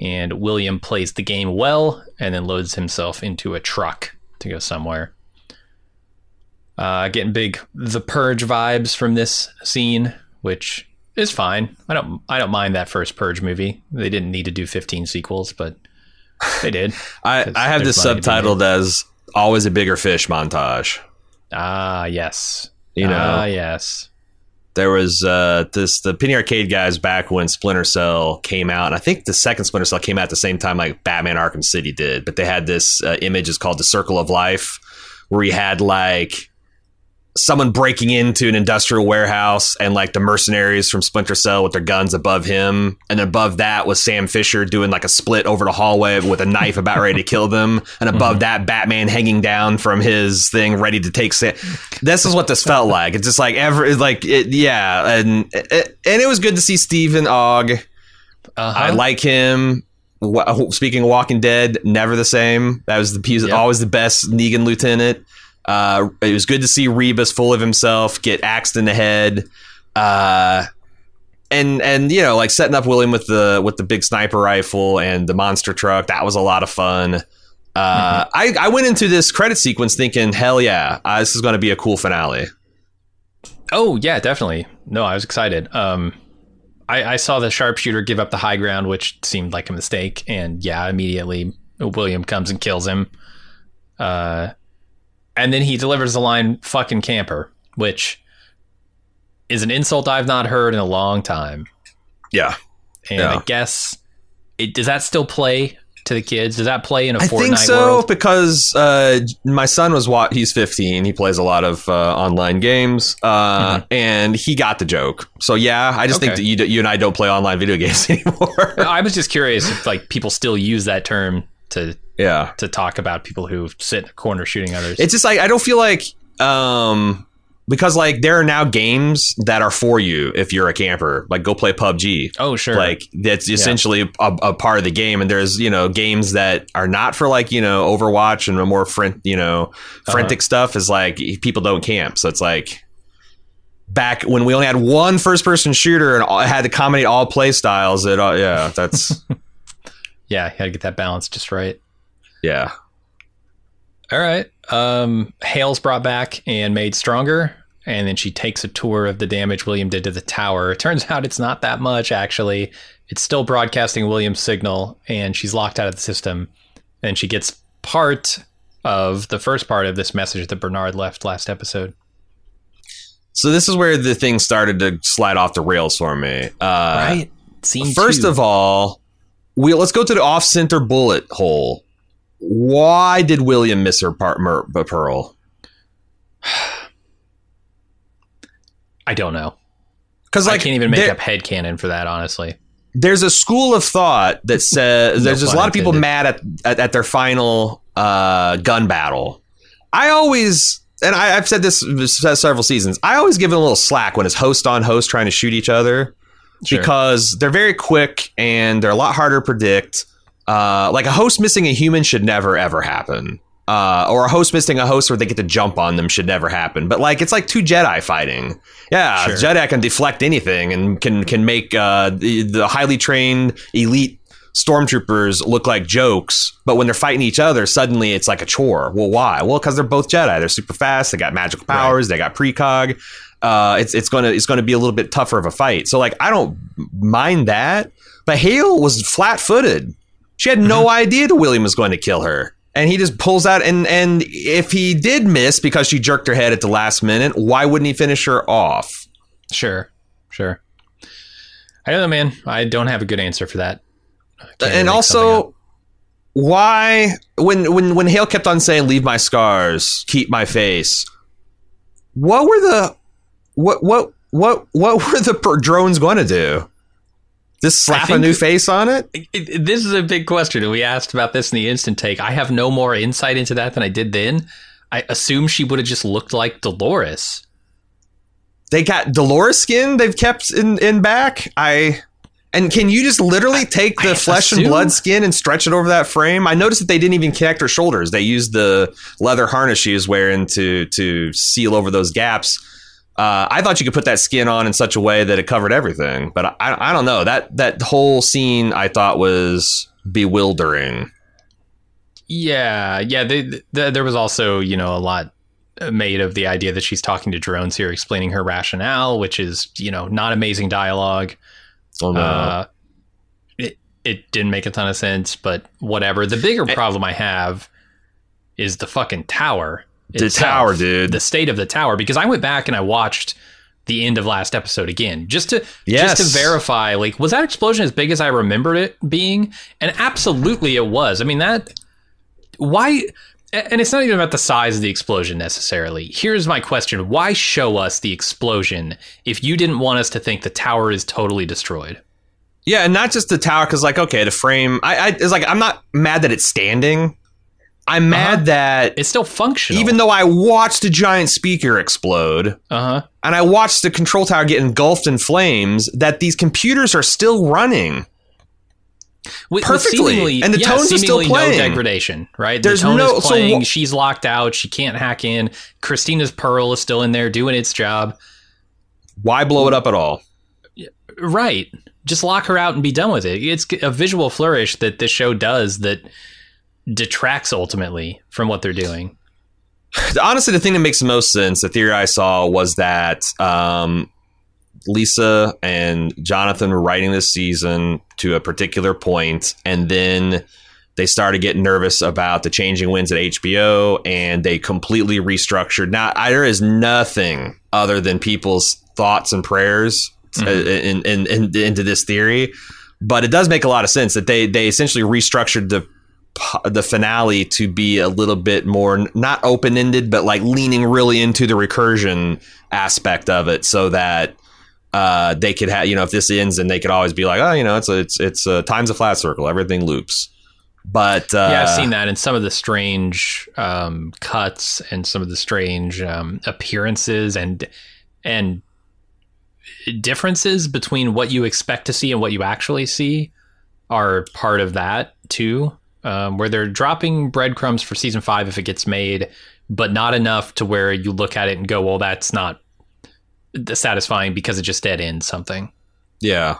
and William plays the game well and then loads himself into a truck to go somewhere. Uh, getting big the purge vibes from this scene, which is fine. I don't I don't mind that first purge movie. They didn't need to do 15 sequels, but they did. I, I have this money to be subtitled as "Always a Bigger Fish" montage. Ah, yes. You know, Ah, yes. There was uh, this the Penny Arcade guys back when Splinter Cell came out, and I think the second Splinter Cell came out at the same time like Batman Arkham City did. But they had this uh, image is called the Circle of Life, where you had like someone breaking into an industrial warehouse and like the mercenaries from Splinter Cell with their guns above him, and above that was Sam Fisher doing like a split over the hallway with a knife about ready to kill them, and above that Batman hanging down from his thing ready to take Sam. This is what this felt like. It's just like ever like it, yeah, and it, and it was good to see Stephen Ogg. Uh-huh. I like him. Speaking of Walking Dead, never the same. That was the he was Yep. always the best Negan lieutenant. Uh, it was good to see Rebus full of himself get axed in the head. Uh, and and you know like setting up William with the with the big sniper rifle and the monster truck that was a lot of fun. Uh, I I went into this credit sequence thinking hell yeah uh, this is going to be a cool finale. Oh yeah, definitely. No, I was excited. Um, I, I saw the sharpshooter give up the high ground, which seemed like a mistake, and yeah, immediately William comes and kills him. Uh, and then he delivers the line "fucking camper," which is an insult I've not heard in a long time. Yeah, And Yeah. I guess it does that still play to the kids? Does that play in a I Fortnite I think so world? because uh, my son was what he's 15. He plays a lot of uh, online games, uh, and he got the joke. So yeah, I just think Mm-hmm. That you, you and I don't play online video games anymore. I was just curious if like people still use that term to yeah, to talk about people who sit in a corner shooting others. it's just like I don't feel like um because like there are now games that are for you if you're a camper. Like go play PUBG. oh sure, Like that's essentially a, a part of the game, and there's you know games that are not for like you know Overwatch and more fren- you know Uh-huh. frantic stuff is like people don't camp, so it's like back when we only had one first person shooter and all, had to accommodate all play styles. It uh, yeah, that's yeah, you gotta get that balance just right. Yeah. All right. Um, Hale's brought back and made stronger, and then she takes a tour of the damage William did to the tower. It turns out it's not that much, actually. It's still broadcasting William's signal, and she's locked out of the system. And she gets part of the first part of this message that Bernard left last episode. So this is where the thing started to slide off the rails for me. Uh, right? Scene First two. of all, we let's go to the off center bullet hole. Why did William miss her part, mer, pearl? I don't know. Because I can't even make there- up headcanon for that, honestly. there's a school of thought that says there's just a lot of people mad at, at at their final uh, gun battle. I always and I, I've said this several seasons. I always give it a little slack when it's host on host trying to shoot each other Sure. because they're very quick and they're a lot harder to predict. Uh, like a host missing a human should never ever happen. Uh, or a host missing a host where they get to jump on them should never happen. But like it's like two Jedi fighting. Yeah, Sure. Jedi can deflect anything and can can make uh, the, the highly trained elite stormtroopers look like jokes. But when they're fighting each other, suddenly it's like a chore. Well, why? Well, because they're both Jedi. They're super fast. They got magical powers. They got precog. Uh, it's it's gonna it's gonna be a little bit tougher of a fight. So like I don't mind that. But Hale was flat footed. She had no mm-hmm. idea that William was going to kill her. And he just pulls out and and if he did miss because she jerked her head at the last minute, why wouldn't he finish her off? Sure, sure. I don't know, man. I don't have a good answer for that. And also why when when when Hale kept on saying leave my scars, keep my face. What were the what what what what were the per- drones going to do? Just slap a new face on it? This is a big question. and We asked about this in the instant take. I have no more insight into that than I did then. I assume she would have just looked like Dolores. They got Dolores skin they've kept in in back. I and can you just literally take the I flesh and blood skin and stretch it over that frame? I noticed that they didn't even connect her shoulders. They used the leather harness she was wearing to to seal over those gaps. Uh, I thought you could put that skin on in such a way that it covered everything, but I, I don't know that that whole scene I thought was bewildering. Yeah, yeah. They, there was also, you know, a lot made of the idea that she's talking to drones here, explaining her rationale, which is, you know, not amazing dialogue. Oh, no. Uh, it it didn't make a ton of sense, but whatever. The bigger problem I have is the fucking tower. The itself, tower, dude. The state of the tower. Because I went back and I watched the end of last episode again, just to Yes. just to verify. Like, was that explosion as big as I remembered it being? And absolutely, it was. I mean that. Why? And it's not even about the size of the explosion necessarily. Here's my question: Why show us the explosion if you didn't want us to think the tower is totally destroyed? Yeah, and not just the tower, because like, okay, the frame. I, I it's like I'm not mad that it's standing. I'm mad Uh-huh. that It's still functional. even though I watched a giant speaker explode uh huh. and I watched the control tower get engulfed in flames, that these computers are still running. With, Perfectly. With And the yeah, tones are still playing. No degradation, right? There's the tone no- is so playing. she's locked out. She can't hack in. Christina's pearl is still in there doing its job. Why blow it up at all? Right. Just lock her out and be done with it. It's a visual flourish that this show does that detracts ultimately from what they're doing. Honestly, the thing that makes the most sense, the theory I saw was that um, Lisa and Jonathan were writing this season to a particular point, and then they started getting nervous about the changing winds at HBO, and they completely restructured. Now, there is nothing other than people's thoughts and prayers uh, in, in, in, into this theory, but it does make a lot of sense that they they essentially restructured the the finale to be a little bit more not open ended, but like leaning really into the recursion aspect of it, so that uh, they could have you know if this ends, and they could always be like, oh, you know, it's a, it's it's a, time's a flat circle, everything loops. But uh, yeah, I've seen that in some of the strange um, cuts and some of the strange um, appearances and and differences between what you expect to see and what you actually see are part of that too. Um, where they're dropping breadcrumbs for season five if it gets made, but not enough to where you look at it and go, "Well, that's not satisfying because it just dead ends something." Yeah,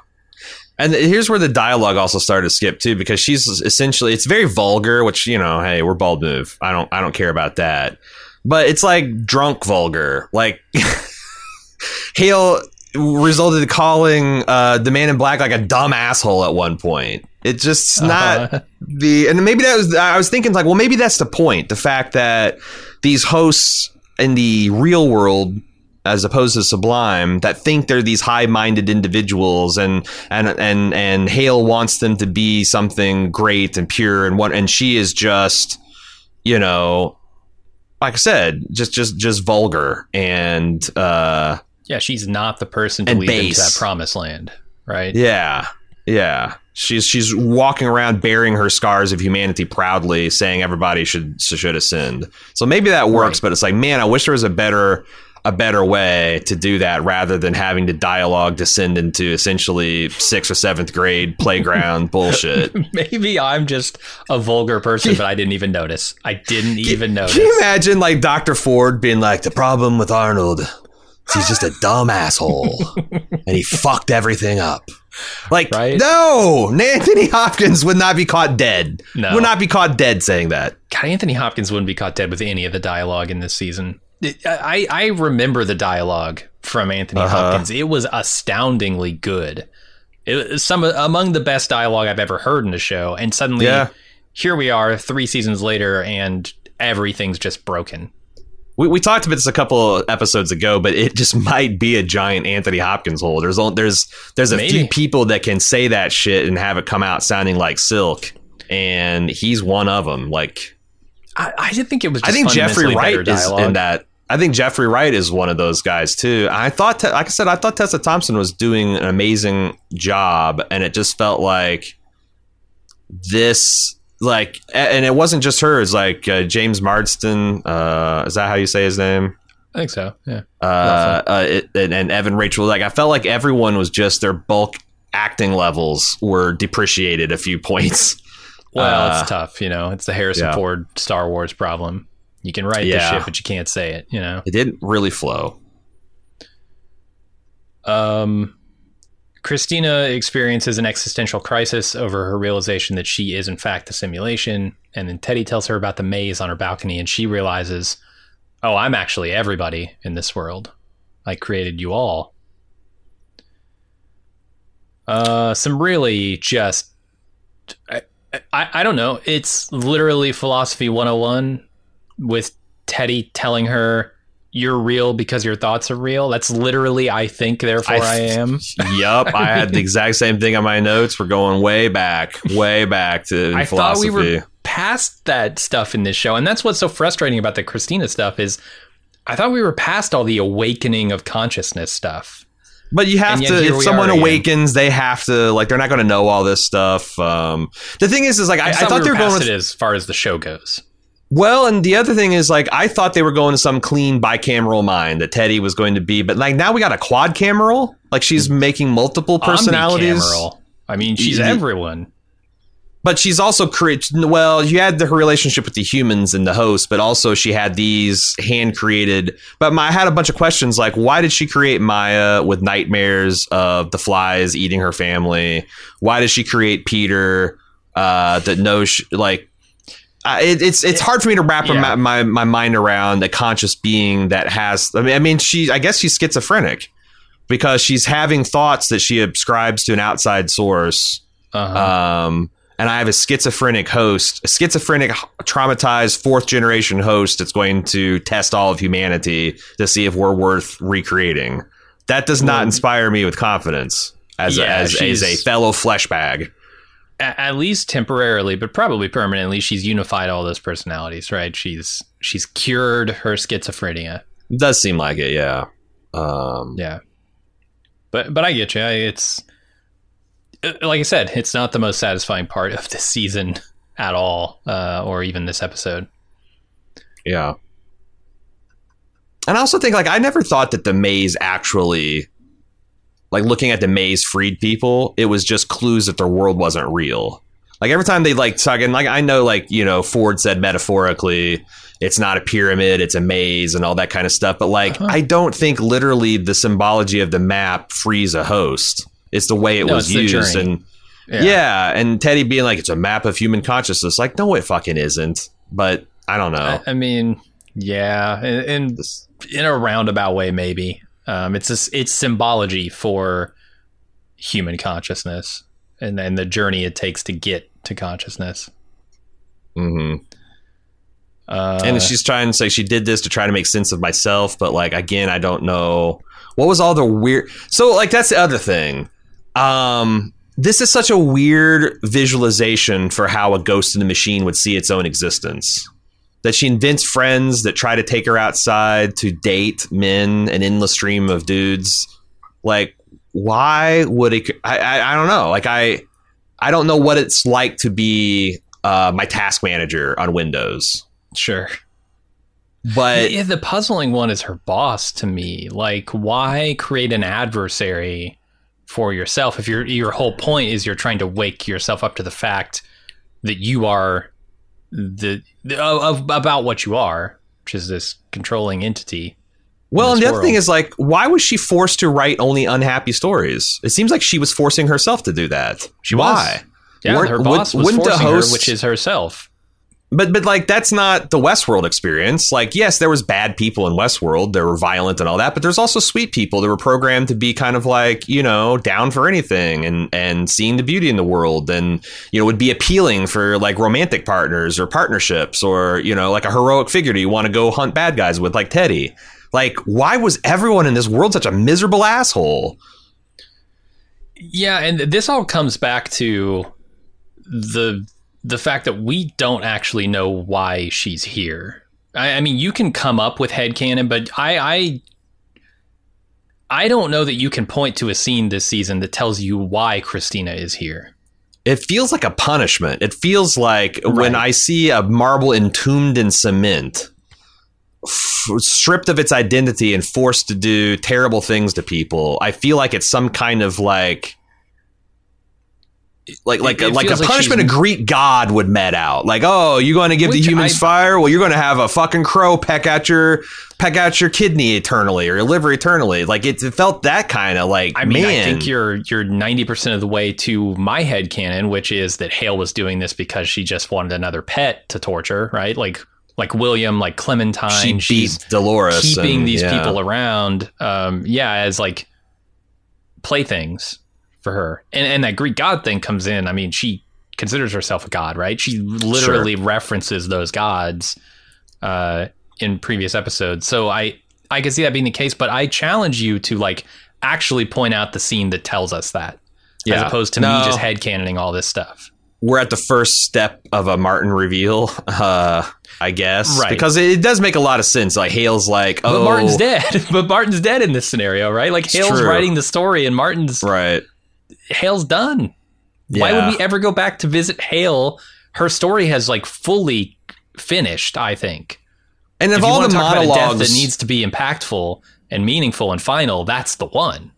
and here's where the dialogue also started to skip too, because she's essentially it's very vulgar, which you know, hey, we're bald move. I don't I don't care about that, but it's like drunk vulgar. Like Hale resulted in calling uh, the man in black like a dumb asshole at one point. It's just not uh-huh. the and maybe that was I was thinking like well maybe that's the point the fact that these hosts in the real world as opposed to Sublime that think they're these high-minded individuals and and and and Hale wants them to be something great and pure and what and she is just you know like I said just just just vulgar and uh yeah, she's not the person to lead base. into that promised land, right? Yeah, yeah. She's she's walking around bearing her scars of humanity proudly, saying everybody should should ascend. So maybe that works, right. but it's like, man, I wish there was a better a better way to do that rather than having to dialogue descend into essentially sixth or seventh grade playground bullshit. Maybe I'm just a vulgar person, but I didn't even notice. I didn't even notice. Can you imagine like Dr. Ford being like, the problem with Arnold he's just a dumb asshole and he fucked everything up. Like, right? no, Anthony Hopkins would not be caught dead. No. Would not be caught dead saying that. God, Anthony Hopkins wouldn't be caught dead with any of the dialogue in this season. I, I remember the dialogue from Anthony uh-huh. Hopkins. It was astoundingly good. It was some among the best dialogue I've ever heard in a show. And suddenly, yeah. here we are, three seasons later, and everything's just broken we, we talked about this a couple episodes ago, but it just might be a giant Anthony Hopkins hole. There's there's there's a Maybe. few people that can say that shit and have it come out sounding like silk, and he's one of them. Like, I, I didn't think it was. I think Jeffrey Wright is in that. I think Jeffrey Wright is one of those guys too. I thought, like I said, I thought Tessa Thompson was doing an amazing job, and it just felt like this like, and it wasn't just her. It's like uh, James Marsden. Uh, is that how you say his name? I think so. Yeah. Uh, uh, it, and, and, Evan Rachel. Like, I felt like everyone was just their bulk acting levels were depreciated a few points. Well, it's uh, tough. You know, it's the Harrison yeah. Ford Star Wars problem. You can write yeah. the shit, but you can't say it. You know, it didn't really flow. Um, Christina experiences an existential crisis over her realization that she is, in fact, a simulation. And then Teddy tells her about the maze on her balcony, and she realizes, oh, I'm actually everybody in this world. I created you all. Uh, some really just, I, I, I don't know. It's literally philosophy 101 with Teddy telling her, you're real because your thoughts are real. That's literally I think, therefore I, I am. Yup, I had the exact same thing on my notes. We're going way back, way back to I philosophy. thought we were past that stuff in this show, and that's what's so frustrating about the Christina stuff is I thought we were past all the awakening of consciousness stuff. But you have to. If someone awakens, they have to. Like, they're not going to know all this stuff. Um, the thing is, is like I, I, thought we they were going with, it as far as the show goes. Well, and the other thing is like I thought they were going to some clean bicameral mind that Teddy was going to be, but like now we got a quad cameral. Like she's making multiple personalities. I mean, she's everyone. But she's also created. Well, you had the, her relationship with the humans and the host, but also she had these hand created. But my, I had a bunch of questions like, why did she create Maya with nightmares of the flies eating her family? Why did she create Peter? Uh, that knows like uh, it, it's it's hard for me to wrap yeah. my, my, my mind around a conscious being that has. I mean, I mean, she. I guess she's schizophrenic because she's having thoughts that she ascribes to an outside source. Uh-huh. Um, and I have a schizophrenic host, a schizophrenic, traumatized fourth generation host that's going to test all of humanity to see if we're worth recreating. That does not inspire me with confidence as yeah, a, as, as a fellow flesh bag a- at least temporarily, but probably permanently, she's unified all those personalities, right? She's she's cured her schizophrenia. Does seem like it, yeah. Um, Yeah. But but I get you. It's uh, like I said, it's not the most satisfying part of this season at all, uh, or even this episode. Yeah. And I also think like I never thought that the maze actually like looking at the maze freed people, it was just clues that their world wasn't real. Like every time they like talk and like I know like, you know, Ford said metaphorically it's not a pyramid, it's a maze and all that kind of stuff, but like uh-huh. I don't think literally the symbology of the map frees a host. It's the way it No, was used and yeah. and Teddy being like it's a map of human consciousness. Like no it fucking isn't. But I don't know. I, I mean, yeah, in, in in a roundabout way, maybe. Um, it's just, it's symbology for human consciousness and and the journey it takes to get to consciousness. mhm. Uh, and she's trying to say she did this to try to make sense of myself but like again i don't know what was all the weird so like that's the other thing um this is such a weird visualization for how a ghost in the machine would see its own existence that she invents friends that try to take her outside to date men an endless stream of dudes like why would it i i, I don't know like i i don't know what it's like to be uh, my task manager on windows sure. but yeah, the puzzling one is her boss to me. Like, why create an adversary for yourself if your your whole point is you're trying to wake yourself up to the fact that you are the, the of, about what you are, which is this controlling entity. Well, and the other thing is like, why was she forced to write only unhappy stories? It seems like she was forcing herself to do that. She why? Yeah, Weren't- her boss was wouldn't forcing hosts- her, which is herself. But but like that's not the Westworld experience. Like, yes, there was bad people in Westworld. They were violent and all that, but there's also sweet people that were programmed to be kind of like, you know, down for anything and and seeing the beauty in the world and you know, would be appealing for like romantic partners or partnerships or, you know, like a heroic figure that you want to go hunt bad guys with, like Teddy. Like, why was everyone in this world such a miserable asshole? Yeah, and this all comes back to the the fact that we don't actually know why she's here. I, I mean, you can come up with headcanon, but I, I I don't know that you can point to a scene this season that tells you why Christina is here. It feels like a punishment. It feels like when I see a marble entombed in cement, f- stripped of its identity and forced to do terrible things to people. I feel like it's some kind of like. Like like It- it like a like punishment a Greek god would met out. Like, oh, you're going to give the humans I- fire? Well, you're going to have a fucking crow peck at your peck at your kidney eternally or your liver eternally. Like it, it felt that kind of like. I mean, man, I think you're you're ninety percent of the way to my headcanon, which is that Hale was doing this because she just wanted another pet to torture, right? Like like William, like Clementine. she she's Dolores, keeping and- these yeah. people around um yeah as like playthings for her. And and that greek god thing comes in. I mean she considers herself a god right? She literally references those gods uh in previous episodes. So i i can see that being the case but i challenge you to like actually point out the scene that tells us that as opposed to No. me just headcanoning all this stuff. We're at the first step of a Martin reveal, uh, I guess, Right. Because it does make a lot of sense. Like Hale's like, oh, but martin's dead. But martin's dead in this scenario right? Like hale's writing the story and martin's right? Hale's done. Why would we ever go back to visit Hale? Her story has like fully finished, I think. And of if you all the to talk about a death monologues, that needs to be impactful and meaningful and final, that's the one.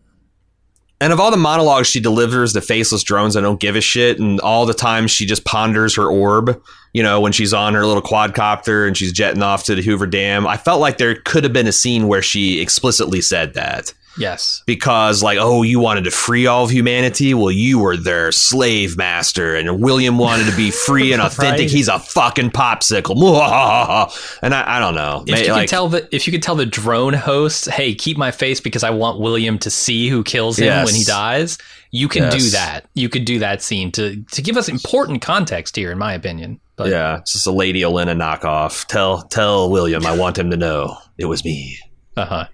and of all the monologues she delivers, the faceless drones, I don't give a shit. And all the time she just ponders her orb. You know, when she's on her little quadcopter and she's jetting off to the Hoover Dam, I felt like there could have been a scene where she explicitly said that. Yes. because like oh you wanted to free all of humanity well you were their slave master and william wanted to be free and authentic Right. he's a fucking popsicle and i, I don't know If May- you like, could tell the if you could tell the drone host, hey, keep my face because I want William to see who kills him Yes. when he dies, you can do that. You could do that scene to to give us important context here, in my opinion. But yeah it's just a lady Olenna knockoff tell tell william i want him to know it was me Uh-huh.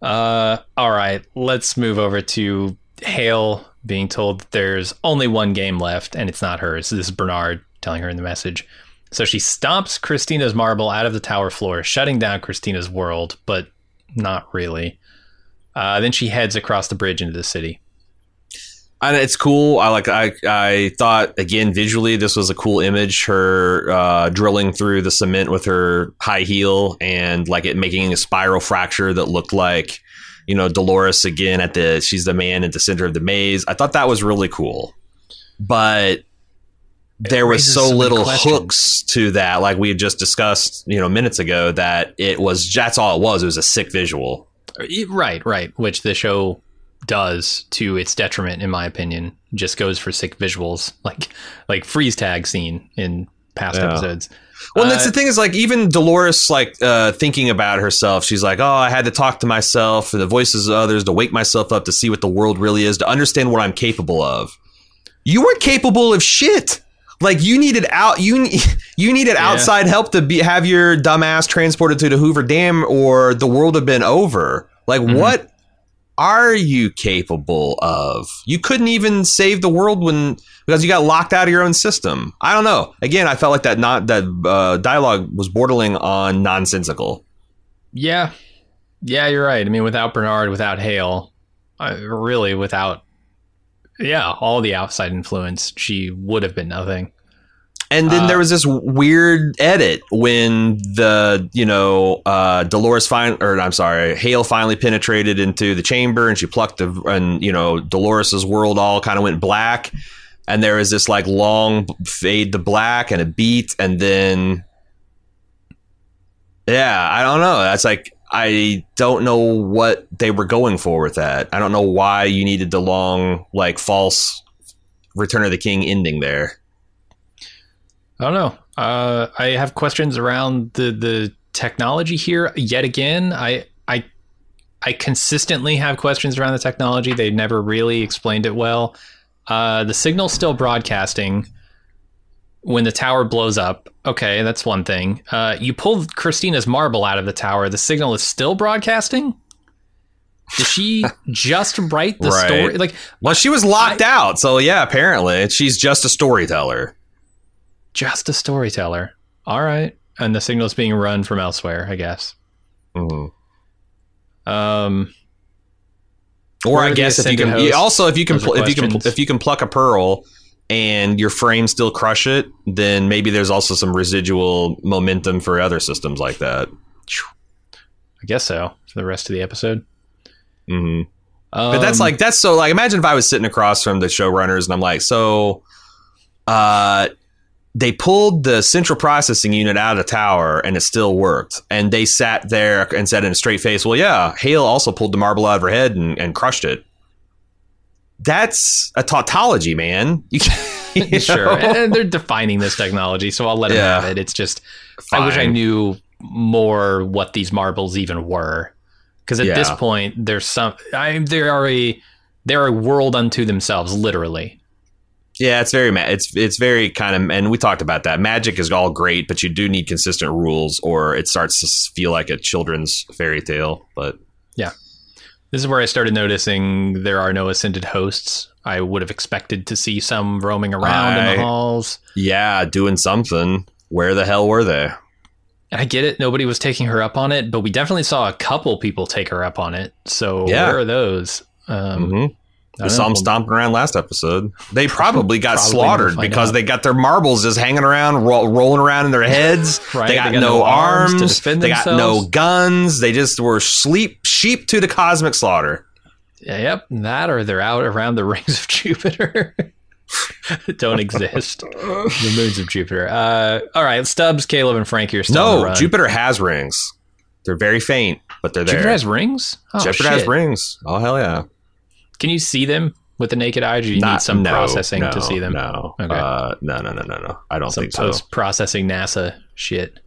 Uh All right. Let's move over to Hale being told that there's only one game left and it's not hers. This is Bernard telling her in the message. So she stomps Christina's marble out of the tower floor, shutting down Christina's world, but not really. Uh, then she heads across the bridge into the city. And it's cool. I like. I I thought again visually this was a cool image. Her uh, drilling through the cement with her high heel and like it making a spiral fracture that looked like you know Dolores again at the. She's the man at the center of the maze. I thought that was really cool, but there was so little questions. hooks to that. Like we had just discussed, you know, minutes ago, that it was. That's all it was. It was a sick visual. Right, right. Which the show does to its detriment, in my opinion. Just goes for sick visuals, like like freeze tag scene in past Yeah. episodes. Well, and that's Uh, the thing is like even Dolores like uh, thinking about herself. She's like, oh, I had to talk to myself, the voices of others, to wake myself up, to see what the world really is, to understand what I'm capable of. You weren't capable of shit. Like you needed out you you needed outside help to be have your dumbass transported to the Hoover Dam, or the world had been over. Like Mhm. what are you capable of? You couldn't even save the world when because you got locked out of your own system. I don't know. Again, I felt like that not that uh, dialogue was bordering on nonsensical. Yeah, yeah, you're right. I mean, without Bernard, without Hale, uh, really without, yeah, all the outside influence, she would have been nothing. And then Uh, there was this weird edit when the you know uh, Dolores fine or I'm sorry, Hale finally penetrated into the chamber and she plucked the and you know Dolores's world all kind of went black, and there was this like long fade to black and a beat, and then yeah, I don't know. That's like I don't know what they were going for with that. I don't know why you needed the long like false Return of the King ending there. I don't know. Uh, I have questions around the the technology here. Yet again, I I I consistently have questions around the technology. They never really explained it well. Uh, the signal's still broadcasting when the tower blows up. Okay, that's one thing. Uh, you pulled Christina's marble out of the tower. The signal is still broadcasting. Did she just write the Right. story? Like, Well, she was locked out, so yeah, apparently she's just a storyteller. Just a storyteller. All right, and the signal's being run from elsewhere, I guess. Mhm. Um, Or I guess if you can, hosts? also if you can, Those are pl- if you can, if you can pluck a pearl and your frame still crush it, then maybe there's also some residual momentum for other systems like that. I guess so for the rest of the episode. hmm Um, But that's like that's so like imagine if I was sitting across from the showrunners and I'm like, so uh they pulled the central processing unit out of the tower and it still worked. And they sat there and said in a straight face, Well, yeah, Hale also pulled the marble out of her head and, and crushed it. That's a tautology, man. You you sure, know? and they're defining this technology, so I'll let them Yeah. have it. It's just I wish I knew more what these marbles even were, because at this point, there's some. I they are a they're a world unto themselves, literally. Yeah, it's very it's it's very kind of and we talked about that. Magic is all great, but you do need consistent rules or it starts to feel like a children's fairy tale, but yeah, This is where I started noticing there are no ascended hosts. I would have expected to see some roaming around in the halls. yeah, doing something. Where the hell were they? And I get it. Nobody was taking her up on it, but we definitely saw a couple people take her up on it. So Yeah. where are those? Um, hmm I We saw them stomping around last episode. They probably got Probably slaughtered because out. they got their marbles just hanging around, ro- rolling around in their heads. Right, They got, no, arms. to defend they got no guns. They just were sleep sheep to the cosmic slaughter. Yep, that or they're out around the rings of Jupiter. don't exist. the moons of Jupiter. Uh, all right, Stubbs, Caleb, and Frankie are still No. Jupiter has rings. They're very faint, but they're there. Jupiter has rings. Oh, Jupiter has rings. Oh hell yeah! Can you see them with the naked eye? Or do you need some no, processing no, to see them? No, Okay. uh, no, no, no, no, no. I don't some think so. processing NASA shit.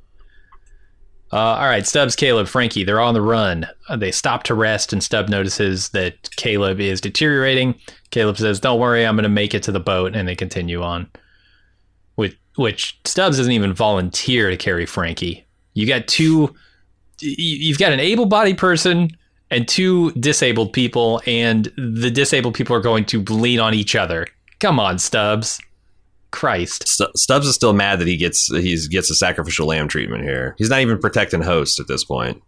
Uh, all right, Stubbs, Caleb, Frankie, they're on the run. Uh, they stop to rest, and Stubb notices that Caleb is deteriorating. Caleb says, Don't worry, I'm going to make it to the boat, and they continue on. Which, which Stubbs doesn't even volunteer to carry Frankie. You got two, you've got an able bodied person and two disabled people, and the disabled people are going to lean on each other. Come on, Stubbs. Christ. Stu- Stubbs is still mad that he gets he gets a sacrificial lamb treatment here. He's not even protecting host at this point.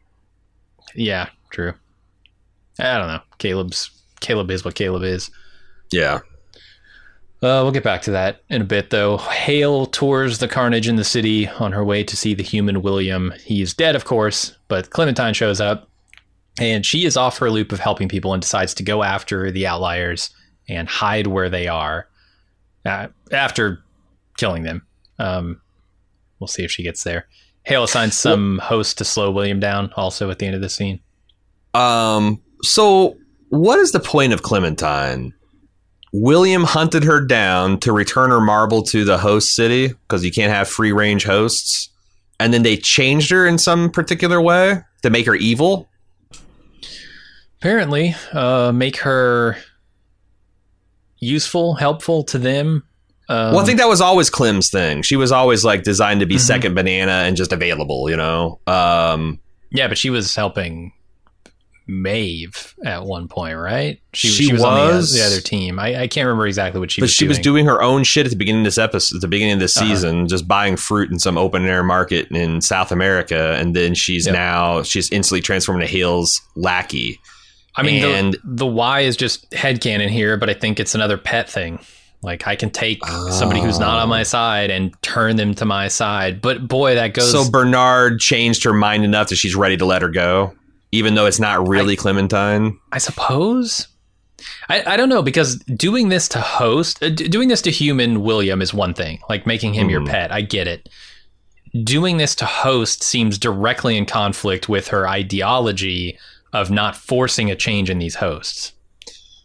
Yeah, true. I don't know. Caleb's Caleb is what Caleb is. Yeah. Uh, we'll get back to that in a bit, though. Hale tours the carnage in the city on her way to see the human William. He's dead, of course, but Clementine shows up, and she is off her loop of helping people and decides to go after the outliers and hide where they are uh, after killing them. Um, we'll see if she gets there. Hale assigns some host to slow William down, also at the end of the scene. Um. So, what is the point of Clementine? William hunted her down to return her marble to the host city because you can't have free range hosts, and then they changed her in some particular way to make her evil. Apparently, uh, make her useful, helpful to them. Um, well, I think that was always Clem's thing. She was always like designed to be second banana and just available, you know. Um, yeah, but she was helping Maeve at one point, right? She on the, uh, was? the, other team. I, I can't remember exactly what she but was she doing. was doing her own shit at the beginning of this episode, at the beginning of this Uh-huh. season, just buying fruit in some open air market in South America, and then she's Yep. now she's instantly transformed into Hale's lackey. I mean, and- the, the Y is just headcanon here, but I think it's another pet thing. Like I can take somebody who's not on my side and turn them to my side. But boy, that goes. so Bernard changed her mind enough that she's ready to let her go, even though it's not really Clementine. I suppose. I, I don't know because doing this to host, uh, d- doing this to human William is one thing. Like making him your Mhm. pet, I get it. Doing this to host seems directly in conflict with her ideology of not forcing a change in these hosts.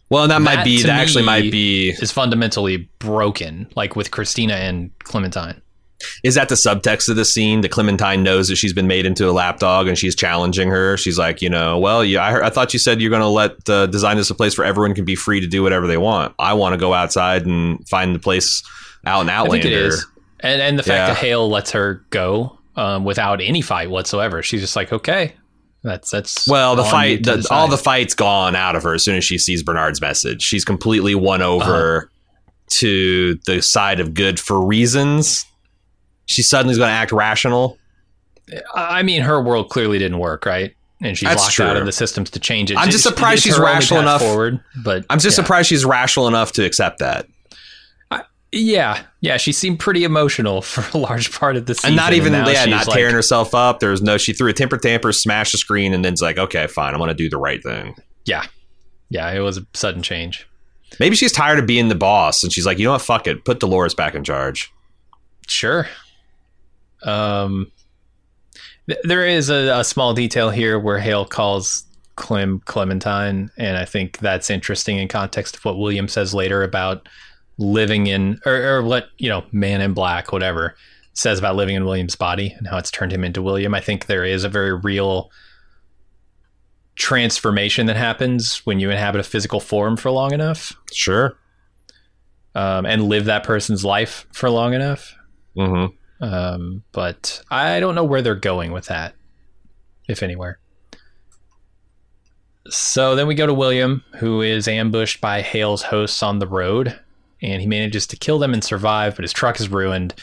Well, that, might be that actually might be Is fundamentally broken, like with Christina and Clementine. is that the subtext of the scene that Clementine knows that she's been made into a lapdog and she's challenging her. She's like, you know, well, yeah, I, heard, I thought you said you're going to let uh, design this a place where everyone can be free to do whatever they want. I want to go outside and find the place out in I Outlander. think it is, and and the fact Yeah. that Hale lets her go um, without any fight whatsoever. She's just like, okay, that's that's Well, the fight, the, all the fight's gone out of her as soon as she sees Bernard's message. She's completely won over Uh-huh. to the side of good for reasons. She suddenly is going to act rational. I mean, her world clearly didn't work, right? And she's That's locked out of the systems to change it. I'm just surprised it's she's rational enough- forward. But I'm just yeah. surprised she's rational enough to accept that. Yeah, yeah, she seemed pretty emotional for a large part of the season, and not even now yeah, not like- tearing herself up. There was no. She threw a temper tamper, smashed the screen, and then it's like, okay, fine, I'm going to do the right thing. Yeah, yeah, it was a sudden change. Maybe she's tired of being the boss, and she's like, you know what, fuck it, put Dolores back in charge. Sure. Um, th- there is a, a small detail here where Hale calls Clem Clementine, and I think that's interesting in context of what William says later about living in, or, or what you know, Man in Black, whatever, says about living in William's body and how it's turned him into William. I think there is a very real transformation that happens when you inhabit a physical form for long enough Sure. um, and live that person's life for long enough. Mm-hmm. Um, but I don't know where they're going with that, if anywhere. So then we go to William, who is ambushed by Hale's hosts on the road, and he manages to kill them and survive, but his truck is ruined.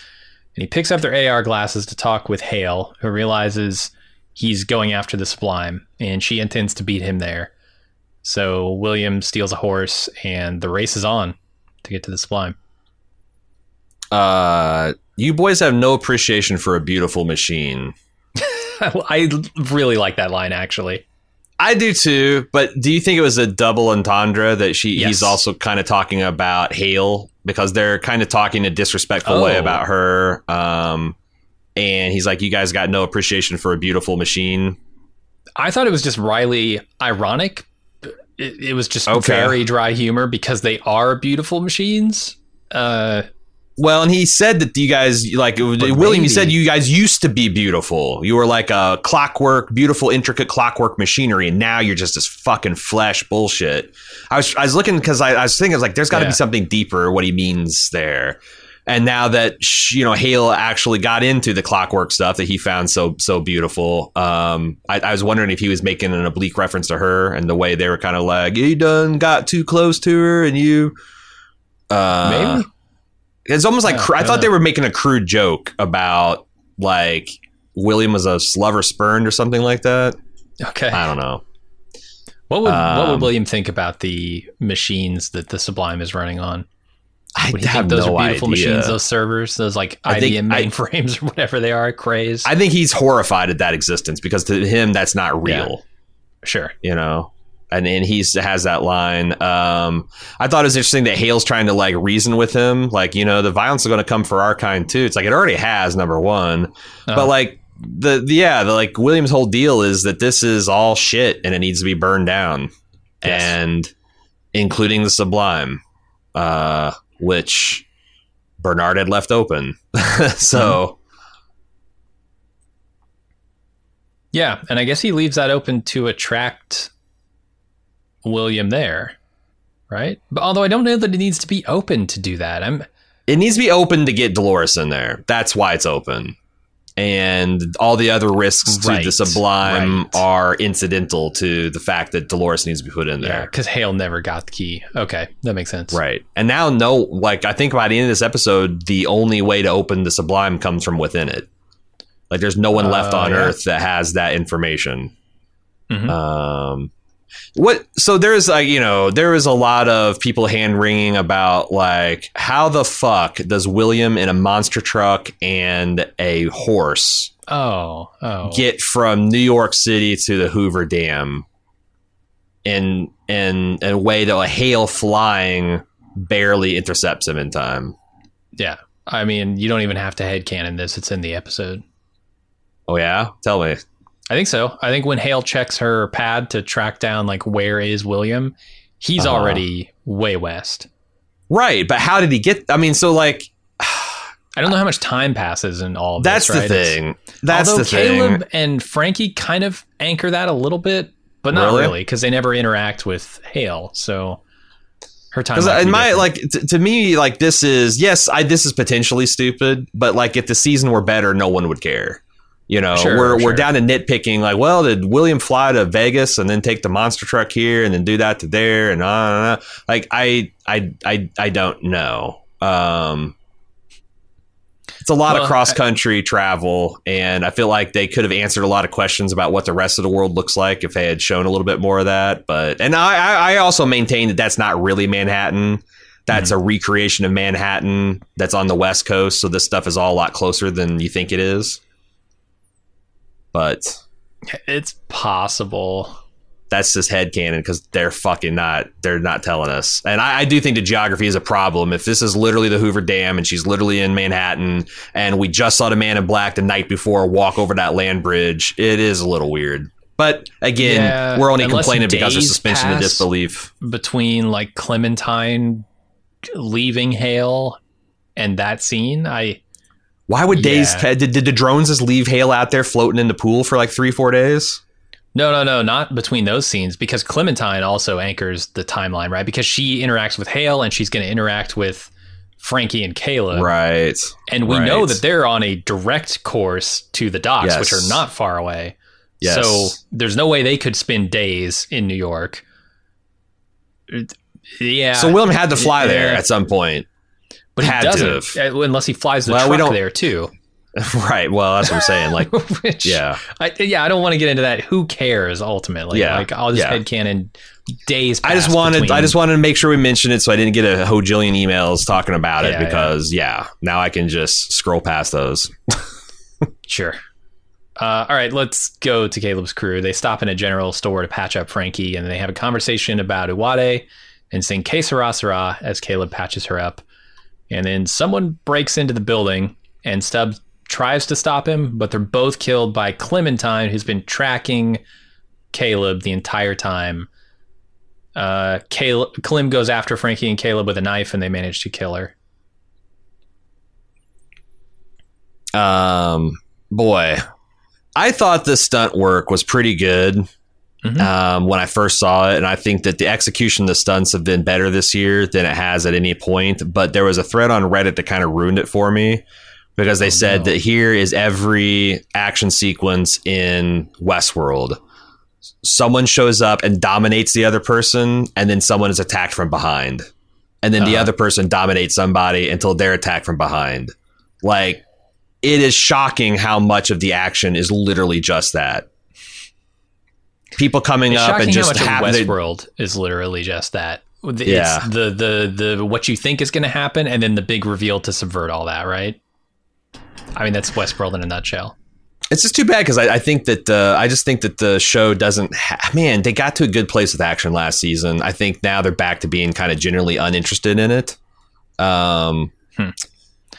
And he picks up their AR glasses to talk with Hale, who realizes he's going after the Sublime, and she intends to beat him there. So William steals a horse, and the race is on to get to the Sublime. Uh, you boys have no appreciation for a beautiful machine. I really like that line, actually. I do too, but do you think it was a double entendre that she Yes. he's also kind of talking about Hale because they're kind of talking in a disrespectful way Oh. about her. Um, and he's like, "You guys got no appreciation for a beautiful machine." I thought it was just wryly ironic. It, it was just Okay. very dry humor because they are beautiful machines. Uh, Well, and he said that you guys like But William. You said you guys used to be beautiful. You were like a clockwork, beautiful, intricate clockwork machinery, and now you're just this fucking flesh bullshit. I was I was looking because I, I was thinking I was like, there's got to Yeah. be something deeper. What he means there. and now that you know Hale actually got into the clockwork stuff that he found so so beautiful, um, I, I was wondering if he was making an oblique reference to her and the way they were kind of like, "You done got too close to her," and you, uh, Maybe. It's almost like Yeah, cr- I thought they were making a crude joke about like William was a lover spurned or something like that. Okay. I don't know. What would what would Um, William think about the machines that the Sublime is running on? I Would have think those no are beautiful idea. machines, those servers, those like I IBM mainframes or whatever they are, craze? I think he's horrified at that existence because to him that's not Yeah. real. sure. you know and and he has that line um i thought it was interesting that hale's trying to like reason with him. Like you know the violence is going to come for our kind too. It's like it already has number one. Uh, but like the, the yeah the like william's whole deal is that this is all shit and it needs to be burned down. Yes. and including the sublime uh which bernard had left open. So yeah, and I guess he leaves that open to attract William there, right? But although I don't know that it needs to be open to do that. I'm it needs to be open to get Dolores in there. That's why it's open. And all the other risks to Right, the Sublime right. are incidental to the fact that Dolores needs to be put in there. because Hale never got the key. Okay, that makes sense. Right. And now, no, like, I think by the end of this episode, the only way to open the Sublime comes from within it. Like, there's no one left Uh, on yeah. Earth that has that information. Mhm. Um, what? So there's like you know there is a lot of people hand wringing about like how the fuck does William in a monster truck and a horse Oh, oh, get from New York City to the Hoover Dam in in a way that a Hale flying barely intercepts him in time. yeah. I mean, you don't even have to headcanon this; it's in the episode. Oh yeah, tell me. I think so. I think when Hale checks her pad to track down like where is William, he's Uh-huh. already way west. Right, but how did he get? I mean, so like I don't know how much time passes in all of that's this. the right? It's- thing. That's Although the thing. Caleb and Frankie kind of anchor that a little bit, but not Really? really because they never interact with Hale. So her time. Because in my different. like t- to me like this is yes I this is potentially stupid but like if the season were better no one would care you know Sure, we're sure. we're down to nitpicking like well did William fly to Vegas and then take the monster truck here and then do that to there and uh, like I I I I don't know um it's a lot Well, of cross country travel and I feel like they could have answered a lot of questions about what the rest of the world looks like if they had shown a little bit more of that but and I I, I also maintain that that's not really Manhattan that's a recreation of Manhattan that's on the West Coast. So this stuff is all a lot closer than you think it is. But it's possible. that's just headcanon because they're fucking not they're not telling us. And I, I do think the geography is a problem. If this is literally the Hoover Dam and she's literally in Manhattan and we just saw the man in black the night before walk over that land bridge, it is a little weird. But again, Yeah, we're only complaining because of suspension of disbelief. between like Clementine leaving Hale and that scene. I Why would days Yeah. did, did the drones just leave Hale out there floating in the pool for like three, four days? no, no, no, not between those scenes because Clementine also anchors the timeline, right? Because she interacts with Hale and she's going to interact with Frankie and Caleb, Right. and we right. know that they're on a direct course to the docks, Yes. which are not far away. Yes. So there's no way they could spend days in New York. Yeah. So William had to fly there at some point. But he doesn't uh, unless he flies the Well, we truck there too. right. Well, that's what I'm saying. Like, Which, yeah. I, yeah, I don't want to get into that. Who cares ultimately? Yeah, like I'll just yeah. headcanon days. I just wanted between- I just wanted to make sure we mentioned it so I didn't get a hojillion emails talking about it Yeah, because yeah. now I can just scroll past those. sure. Uh, all right, let's go to Caleb's crew. They stop in a general store to patch up Frankie, and they have a conversation about Uwade and sing Que Sera Sera as Caleb patches her up. And then someone breaks into the building, and Stubbs tries to stop him, but they're both killed by Clementine, who's been tracking Caleb the entire time. Uh, Caleb, Clem goes after Frankie and Caleb with a knife, and they manage to kill her. Um boy, I thought the stunt work was pretty good. Um, when I first saw it, and I think that the execution of the stunts have been better this year than it has at any point. But there was a thread on Reddit that kind of ruined it for me because they said that here is every action sequence in Westworld. Someone shows up and dominates the other person, and then someone is attacked from behind. And then the other person dominates somebody until they're attacked from behind. Like, it is shocking how much of the action is literally just that. People coming It's up and just how much happen. of to- Westworld is literally just that. It's Yeah. the the the what you think is going to happen, and then the big reveal to subvert all that. Right? I mean, that's Westworld in a nutshell. It's just too bad because I, I think that uh, I just think that the show doesn't. Ha- Man, they got to a good place with action last season. I think now they're back to being kind of generally uninterested in it. Um, Hmm.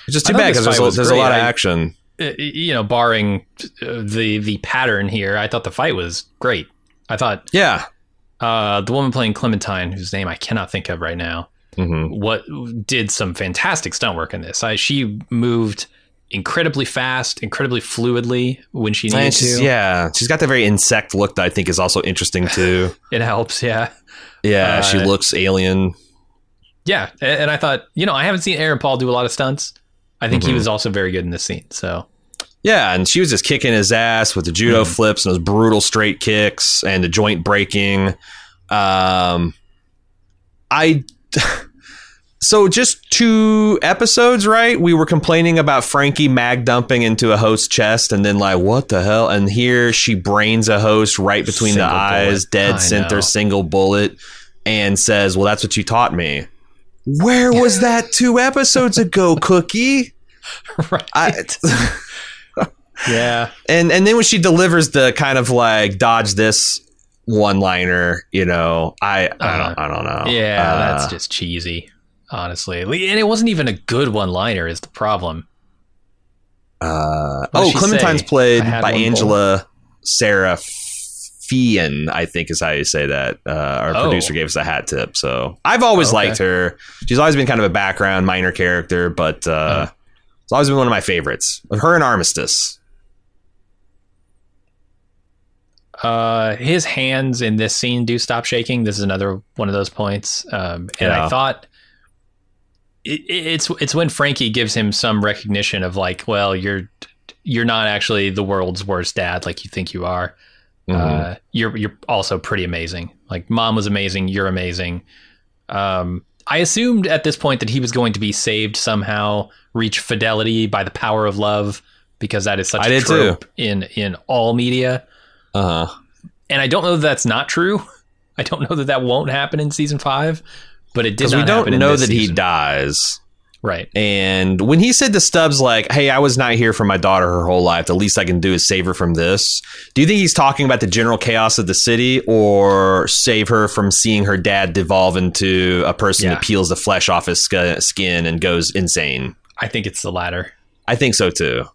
It's just too bad because there's, a- there's a lot of action. Uh, you know, barring uh, the the pattern here, I thought the fight was great. I thought Yeah. uh, the woman playing Clementine, whose name I cannot think of right now, hmm what did some fantastic stunt work in this. I, she moved incredibly fast, incredibly fluidly when she needed she's, to. yeah, she's got that very insect look that I think is also interesting too. It helps, yeah. Yeah, she Uh, looks alien. Yeah, and I thought, you know, I haven't seen Aaron Paul do a lot of stunts. I think he Mhm. was also very good in this scene. So Yeah, and she was just kicking his ass with the judo Mhm. flips and those brutal straight kicks and the joint breaking. Um, I so just two episodes, right? We were complaining about Frankie mag dumping into a host chest, and then like, what the hell? And here she brains a host right between Single the eyes, dead I center, know. single bullet, and says, "Well, that's what you taught me." Where was that two episodes ago, Cookie? right. I, yeah. and and then when she delivers the kind of like dodge this one liner, you know, I I don't I don't know. Yeah, Uh, that's just cheesy, honestly. And it wasn't even a good one liner is the problem. uh, oh, Clementine's say? played by Angela Sarafyan, I think is how you say that. Uh, our Oh. producer gave us a hat tip, so I've always Okay. liked her. She's always been kind of a background minor character, but uh, Uh-huh. it's always been one of my favorites. Her and Armistice. Uh, his hands in this scene do stop shaking. This is another one of those points. Um, and Yeah. I thought it, it's it's when Frankie gives him some recognition of like, well, you're you're not actually the world's worst dad like you think you are. Mhm. Uh, you're you're also pretty amazing. Like mom was amazing. You're amazing. Um, I assumed at this point that he was going to be saved somehow, reach fidelity by the power of love, because that is such I a did too. trope in in all media. Uh-huh. And I don't know that that's not true. I don't know that that won't happen in season five, but it did not we don't know that he dies. Right. And when he said to Stubbs, like, hey, I was not here for my daughter her whole life. The least I can do is save her from this. Do you think he's talking about the general chaos of the city or save her from seeing her dad devolve into a person Yeah. that peels the flesh off his sk- skin and goes insane? I think it's the latter. I think so too.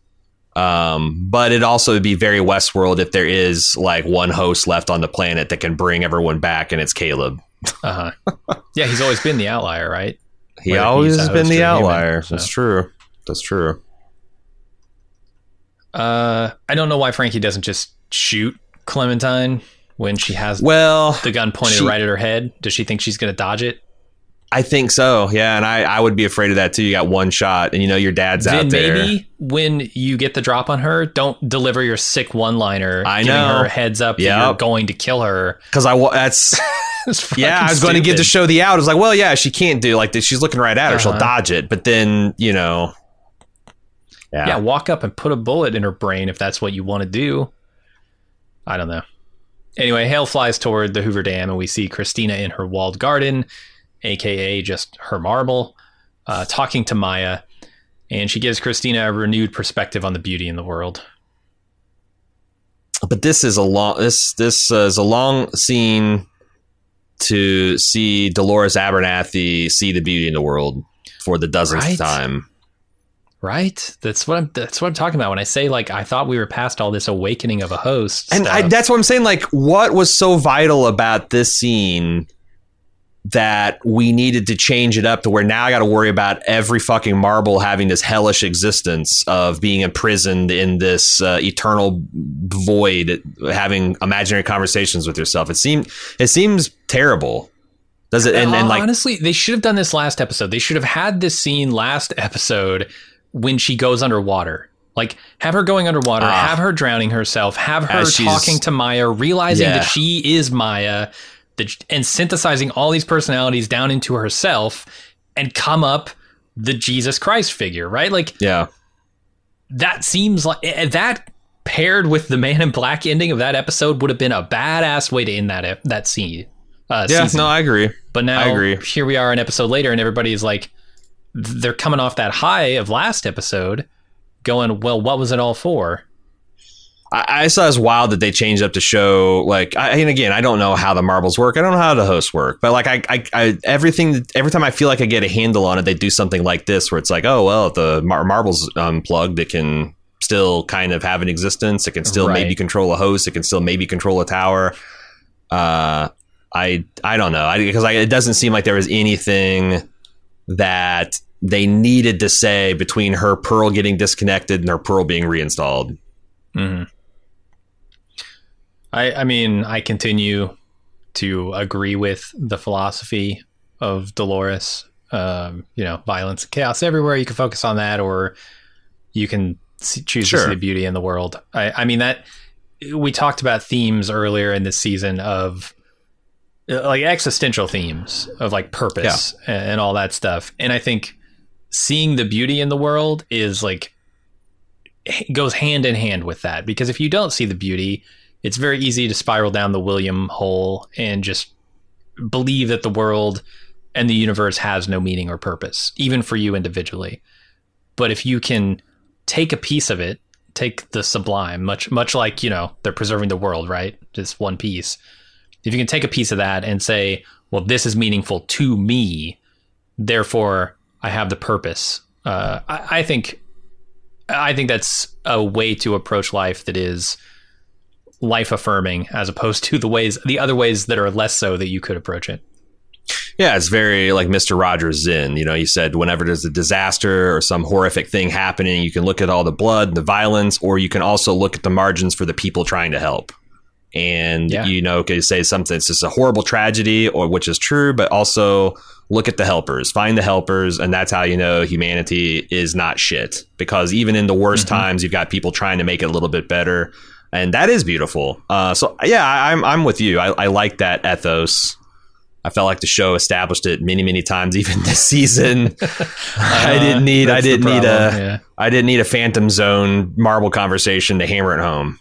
Um, but it also would be very Westworld if there is like one host left on the planet that can bring everyone back, and it's Caleb. Uh huh. yeah, he's always been the outlier, right? He Whether always has been the a human, outlier. so. That's true. That's true. Uh, I don't know why Frankie doesn't just shoot Clementine when she has Well, the gun pointed she- right at her head. Does she think she's going to dodge it? I think so. Yeah, and I, I would be afraid of that too. You got one shot, and you know your dad's then out there. maybe when you get the drop on her, don't deliver your sick one-liner. I giving know. her heads up that you're going to kill her. Because I that's yeah. I was going to give the show the out. I was like, well, yeah, she can't do like this. She's looking right at her. She'll Uh-huh. dodge it, but then you know, yeah, yeah, walk up and put a bullet in her brain if that's what you want to do. I don't know. Anyway, Hale flies toward the Hoover Dam, and we see Christina in her walled garden, aka just her marble, uh, talking to Maya, and she gives Christina a renewed perspective on the beauty in the world. But this is a long this this uh, is a long scene to see Dolores Abernathy see the beauty in the world for the dozenth Right? time. Right? That's what I'm. That's what I'm talking about when I say like I thought we were past all this awakening of a host. And I, that's what I'm saying. Like, what was so vital about this scene that we needed to change it up to where now I got to worry about every fucking marble having this hellish existence of being imprisoned in this uh, eternal void, having imaginary conversations with yourself. It seemed it seems terrible. Does it? And, and like honestly, they should have done this last episode. They should have had this scene last episode when she goes underwater. Like have her going underwater, Ah. have her drowning herself, have her talking to Maya, realizing Yeah. that she is Maya, and synthesizing all these personalities down into herself, and come up the Jesus Christ figure, right? Like yeah. that seems like eh, that paired with the Man in Black ending of that episode would have been a badass way to end that that scene. Uh, Yeah, season. no, I agree. But now I agree. here we are an episode later, and everybody's like, they're coming off that high of last episode, going, well, what was it all for? I, I saw as wild that they changed up to show like I, and again I don't know how the marbles work. I don't know how the hosts work, but like I, I, I everything every time I feel like I get a handle on it, they do something like this where it's like oh well if the mar- marbles unplugged, it can still kind of have an existence. It can still Right. maybe control a host. It can still maybe control a tower. Uh, I I don't know because I, it doesn't seem like there was anything that they needed to say between her pearl getting disconnected and her pearl being reinstalled. Mm-hmm. I, I mean, I continue to agree with the philosophy of Dolores. Um, you know, violence and chaos everywhere. You can focus on that, or you can see, choose to see the beauty in the world. I, I mean that we talked about themes earlier in this season of uh, like existential themes of like purpose and, and all that stuff. And I think seeing the beauty in the world is like goes hand in hand with that because if you don't see the beauty, it's very easy to spiral down the William hole and just believe that the world and the universe has no meaning or purpose, even for you individually. But if you can take a piece of it, take the sublime, much much like, you know, they're preserving the world, right? Just one piece. If you can take a piece of that and say, well, this is meaningful to me, therefore I have the purpose. Uh, I, I think I think that's a way to approach life that is life affirming as opposed to the ways the other ways that are less so that you could approach it. Yeah, it's very like Mr. Rogers Zen. You know, he said whenever there's a disaster or some horrific thing happening, you can look at all the blood and the violence, or you can also look at the margins for the people trying to help. And Yeah. you know, could say something it's just a horrible tragedy, or which is true, but also look at the helpers, find the helpers, and that's how you know humanity is not shit. Because even in the worst mm-hmm. times, you've got people trying to make it a little bit better, and that is beautiful. Uh, so yeah, I, I'm I'm with you. I, I like that ethos. I felt like the show established it many, many times, even this season. I didn't need, I Uh, didn't need a, yeah. I didn't need a Phantom Zone marble conversation to hammer it home.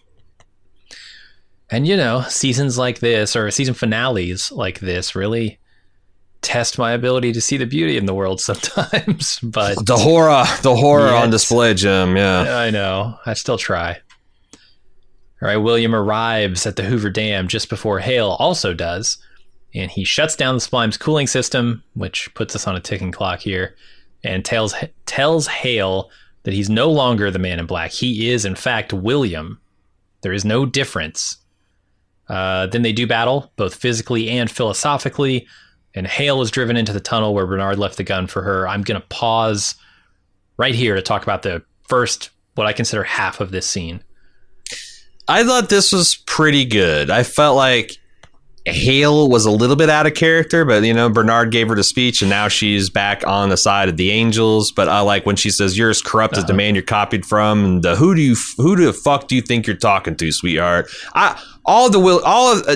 And you know, seasons like this or season finales like this really test my ability to see the beauty in the world sometimes. but The horror, the horror Yet- on display, Jim. Yeah, I know. I still try. All right, William arrives at the Hoover Dam just before Hale also does, and he shuts down the Sublime's cooling system, which puts us on a ticking clock here, and tells tells Hale that he's no longer the Man in Black. He is, in fact, William. There is no difference. Uh, then they do battle, both physically and philosophically, and Hale is driven into the tunnel where Bernard left the gun for her. I'm going to pause right here to talk about the first, what I consider half of this scene. I thought this was pretty good. I felt like Hale was a little bit out of character, but you know, Bernard gave her the speech, and now she's back on the side of the angels. But I like when she says, "You're as corrupt as the man you're copied from." And the, who do you, who the fuck do you think you're talking to, sweetheart? I all the will, all of, uh,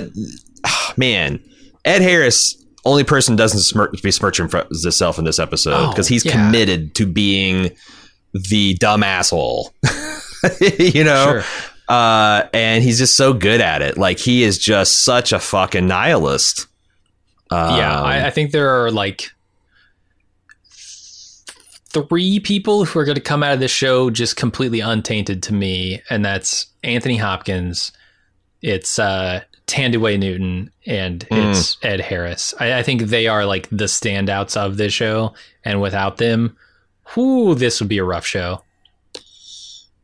man, Ed Harris. Only person doesn't smirk, besmirch himself in this episode Oh, because he's yeah. committed to being the dumb asshole. you know, Sure. Uh, and he's just so good at it. Like he is just such a fucking nihilist. Um, yeah, I, I think there are like three people who are going to come out of this show just completely untainted to me, and that's Anthony Hopkins, it's uh, Thandiwe Newton, and it's Ed Harris. I, I think they are like the standouts of this show, and without them, whoo, this would be a rough show.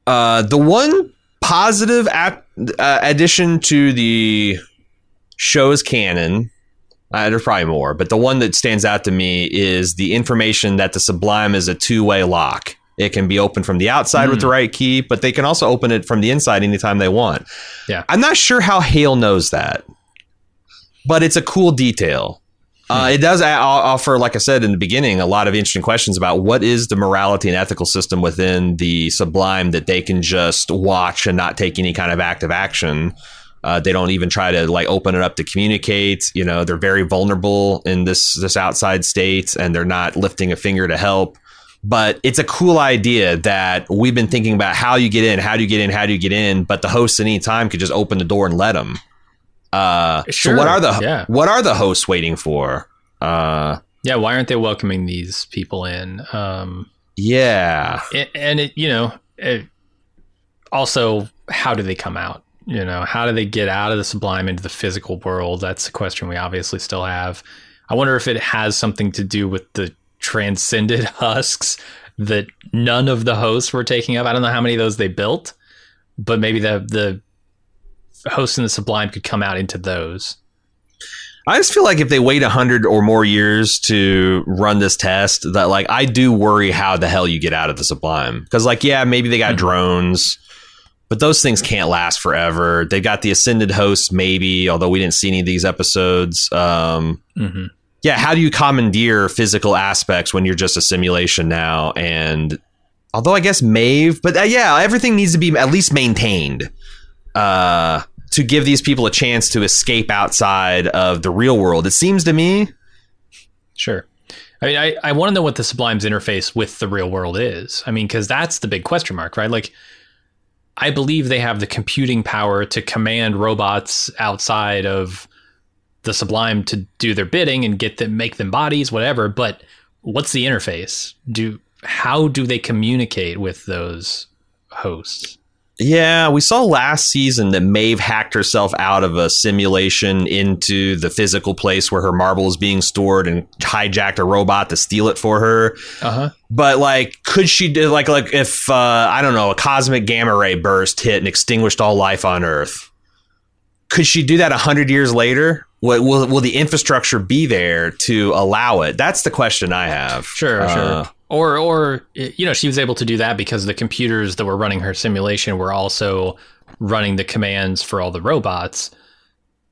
uh, the one positive ap- uh, addition to the show's canon Uh, there's probably more, but the one that stands out to me is the information that the Sublime is a two way lock. It can be opened from the outside with the right key, but they can also open it from the inside anytime they want. Yeah. I'm not sure how Hale knows that, but it's a cool detail. Uh, it does offer, like I said in the beginning, a lot of interesting questions about what is the morality and ethical system within the Sublime that they can just watch and not take any kind of active action. Uh, they don't even try to like open it up to communicate. You know, they're very vulnerable in this this outside state, and they're not lifting a finger to help. But it's a cool idea that we've been thinking about how you get in, how do you get in, how do you get in. But the hosts at any time could just open the door and let them. Uh, Sure, So what are the yeah. what are the hosts waiting for? Uh, Yeah, why aren't they welcoming these people in? Um, yeah, and, and it, you know, it, also, how do they come out? You know, how do they get out of the sublime into the physical world? That's a question we obviously still have. I wonder if it has something to do with the transcended husks that none of the hosts were taking up. I don't know how many of those they built, but maybe the the hosts in the sublime could come out into those. I just feel like if they wait a hundred or more years to run this test, that like I do worry how the hell you get out of the Sublime because like yeah maybe they got drones, but those things can't last forever. They got the Ascended hosts maybe, although we didn't see any of these episodes. Um, hmm yeah, how do you commandeer physical aspects when you're just a simulation now? And although I guess Maeve, but uh, yeah, everything needs to be at least maintained uh, to give these people a chance to escape outside of the real world. It seems to me. Sure. I mean, I, I want to know what the Sublime's interface with the real world is. I mean, because that's the big question mark, right? Like, I believe they have the computing power to command robots outside of the Sublime to do their bidding and get them, make them bodies, whatever. But what's the interface? Do how do they communicate with those hosts? Yeah, we saw last season that Maeve hacked herself out of a simulation into the physical place where her marble is being stored and hijacked a robot to steal it for her. Uh huh. But like, could she do like like if uh, I don't know a cosmic gamma ray burst hit and extinguished all life on Earth? Could she do that a hundred years later? Will, will will the infrastructure be there to allow it? That's the question I have. Sure, Uh, sure. Or, or you know, she was able to do that because the computers that were running her simulation were also running the commands for all the robots.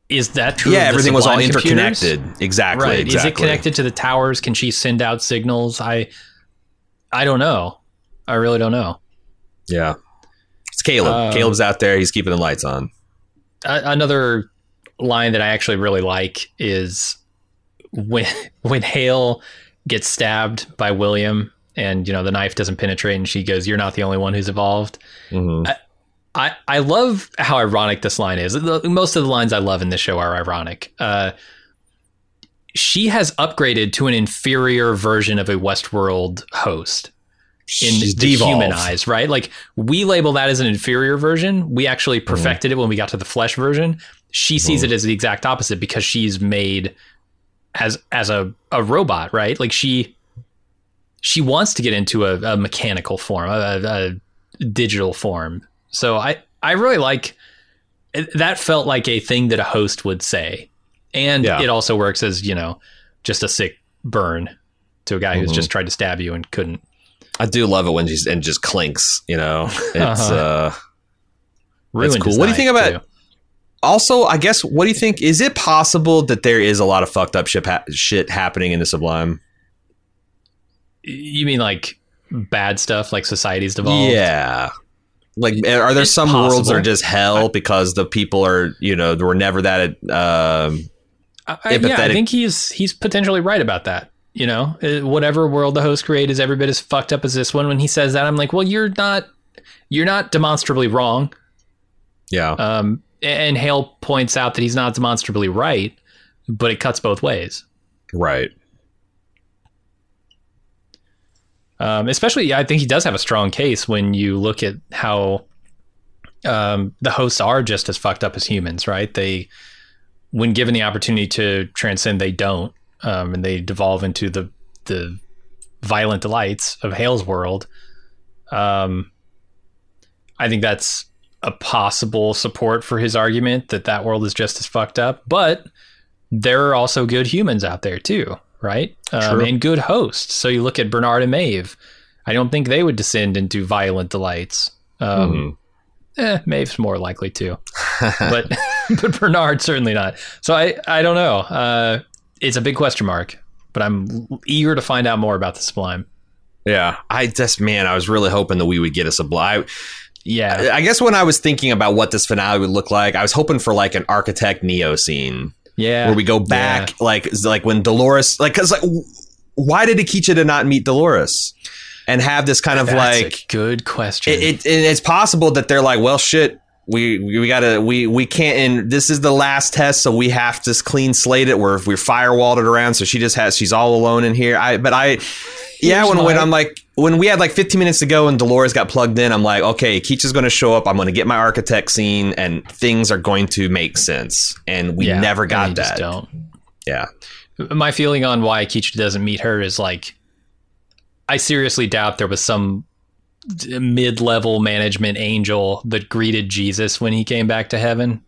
Is that true? Yeah, everything was all computers? interconnected. Exactly. Right. exactly. Is it connected to the towers? Can she send out signals? I, I don't know. I really don't know. Yeah. It's Caleb. Uh, Caleb's out there. He's keeping the lights on. Another line that I actually really like is when when Hale gets stabbed by William and you know the knife doesn't penetrate and she goes you're not the only one who's evolved. Mhm. I I love how ironic this line is. The- Most of the lines I love in this show are ironic. Uh, she has upgraded to an inferior version of a Westworld host in She's the human eyes, right? Like we label that as an inferior version. We actually perfected it when we got to the flesh version. She sees it as the exact opposite because she's made as as a, a robot, right? Like she she wants to get into a, a mechanical form, a, a digital form. So I I really like that. Felt like a thing that a host would say, and Yeah. it also works as you know just a sick burn to a guy who's Mhm. just tried to stab you and couldn't. I do love it when she's and just clinks. You know, it's Uh-huh. uh, Ruined cool. What do you think about- too. Also. I guess. What do you think? Is it possible that there is a lot of fucked up shit, ha- shit happening in the Sublime? You mean like bad stuff, like society's devolved? Yeah. Like, are there It's some worlds that are just hell because the people are, you know, they were never that. Um, I, I- yeah, I think he's he's potentially right about that. You know, Uh, whatever world the host create is every bit as fucked up as this one. When he says that, I'm like, well, you're not you're not demonstrably wrong. yeah. Um, and Hale points out that he's not demonstrably right, but it cuts both ways. right. Um, especially, I think he does have a strong case when you look at how um, the hosts are just as fucked up as humans, right? They, when given the opportunity to transcend, they don't, um, and they devolve into the the violent delights of Hale's world. Um, I think that's a possible support for his argument that that world is just as fucked up, but there are also good humans out there too, right? Um, and good hosts. So you look at Bernard and Maeve. I don't think they would descend into violent delights. Um, eh, Maeve's more likely to, but but Bernard certainly not. So I I don't know. Uh, it's a big question mark, but I'm eager to find out more about the Sublime. Yeah, I just man, I was really hoping that we would get a sublime. Yeah, I guess when I was thinking about what this finale would look like, I was hoping for like an architect Neo scene yeah. where we go back, Yeah. like like when Dolores, like because like why did Akecheta not meet Dolores and have this kind of That's like a good question. it, it, it's possible that they're like, well, shit. We, we gotta we we can't and this is the last test so we have to clean slate it. Where if we're firewalled it around so she just has she's all alone in here. I but I yeah Here's when, when I'm like when we had like 15 minutes to go and Dolores got plugged in I'm like okay Keach going to show up. I'm going to get my architect scene and things are going to make sense. And we Yeah, never got just that. don't. yeah. My feeling on why Akecheta doesn't meet her is like I seriously doubt there was some mid-level management angel that greeted Jesus when he came back to heaven.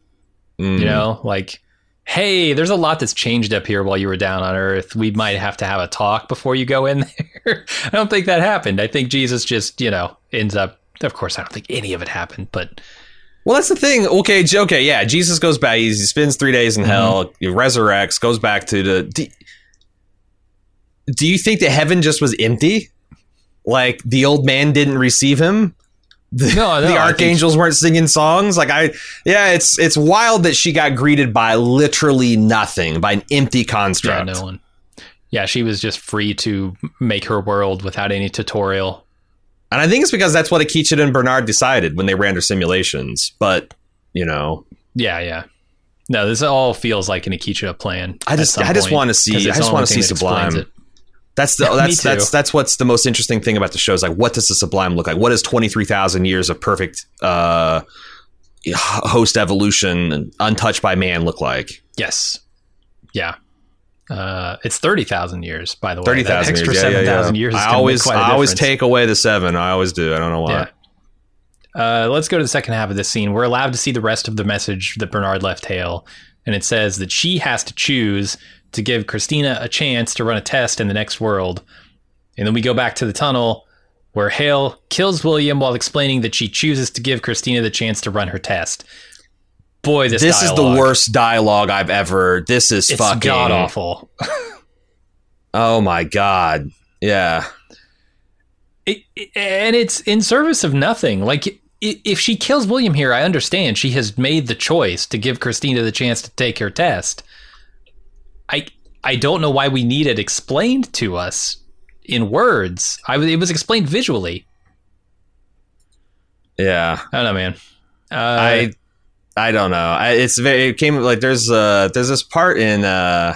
Mm. You know, like, hey, there's a lot that's changed up here while you were down on Earth. We might have to have a talk before you go in there. I don't think that happened. I think Jesus just, you know, ends up. Of course, I don't think any of it happened, but Well, that's the thing. Okay, okay, yeah. Jesus goes back. He spends three days in hell. He resurrects. Goes back to the. Do, do you think that heaven just was empty? Like the old man didn't receive him. The, No, no, the archangels weren't singing songs. Like I, yeah, it's it's wild that she got greeted by literally nothing, by an empty yeah, construct. no one. Yeah, she was just free to make her world without any tutorial. And I think it's because that's what Akecheta and Bernard decided when they ran their simulations. But you know, Yeah, yeah. No, this all feels like an Akecheta plan. I just- I just point, wanna see- I just wanna see that explains Sublime. That's the Me that's that's that's what's the most interesting thing about the show is like what does the sublime look like? What does twenty three thousand years of perfect uh, host evolution and untouched by man look like? Yes. Yeah. Uh, it's thirty thousand years, by the way. Thirty thousand extra years. Yeah, yeah, yeah. years. I always quite a I always take away the seven. I always do. I don't know why. Yeah. Uh, let's go to the second half of this scene. We're allowed to see the rest of the message that Bernard left Hale, and it says that she has to choose to give Christina a chance to run a test in the next world. And then we go back to the tunnel where Hale kills William while explaining that she chooses to give Christina the chance to run her test. Boy, this This is the worst dialogue I've ever. This is It's fucking god awful. Oh my god. Yeah. it, it- and it's in service of nothing. Like if she kills William here, I understand she has made the choice to give Christina the chance to take her test. I I don't know why we need it explained to us in words. I it was explained visually. Yeah. I don't know, man. Uh, I I don't know. I, it's very it came like there's uh there's this part in uh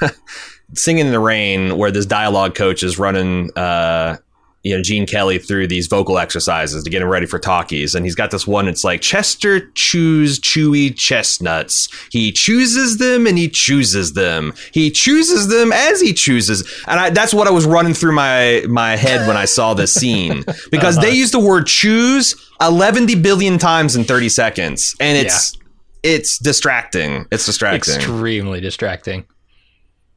singing in the rain where this dialogue coach is running uh you know Gene Kelly through these vocal exercises to get him ready for talkies. And he's got this one it's like Chester chews chewy chestnuts. He chooses them and he chooses them. He chooses them as he chooses. And I, that's what I was running through my my head when I saw this scene. Because they uh-huh. use the word choose 11 billion times in 30 seconds. And it's it's distracting. It's distracting. Extremely distracting.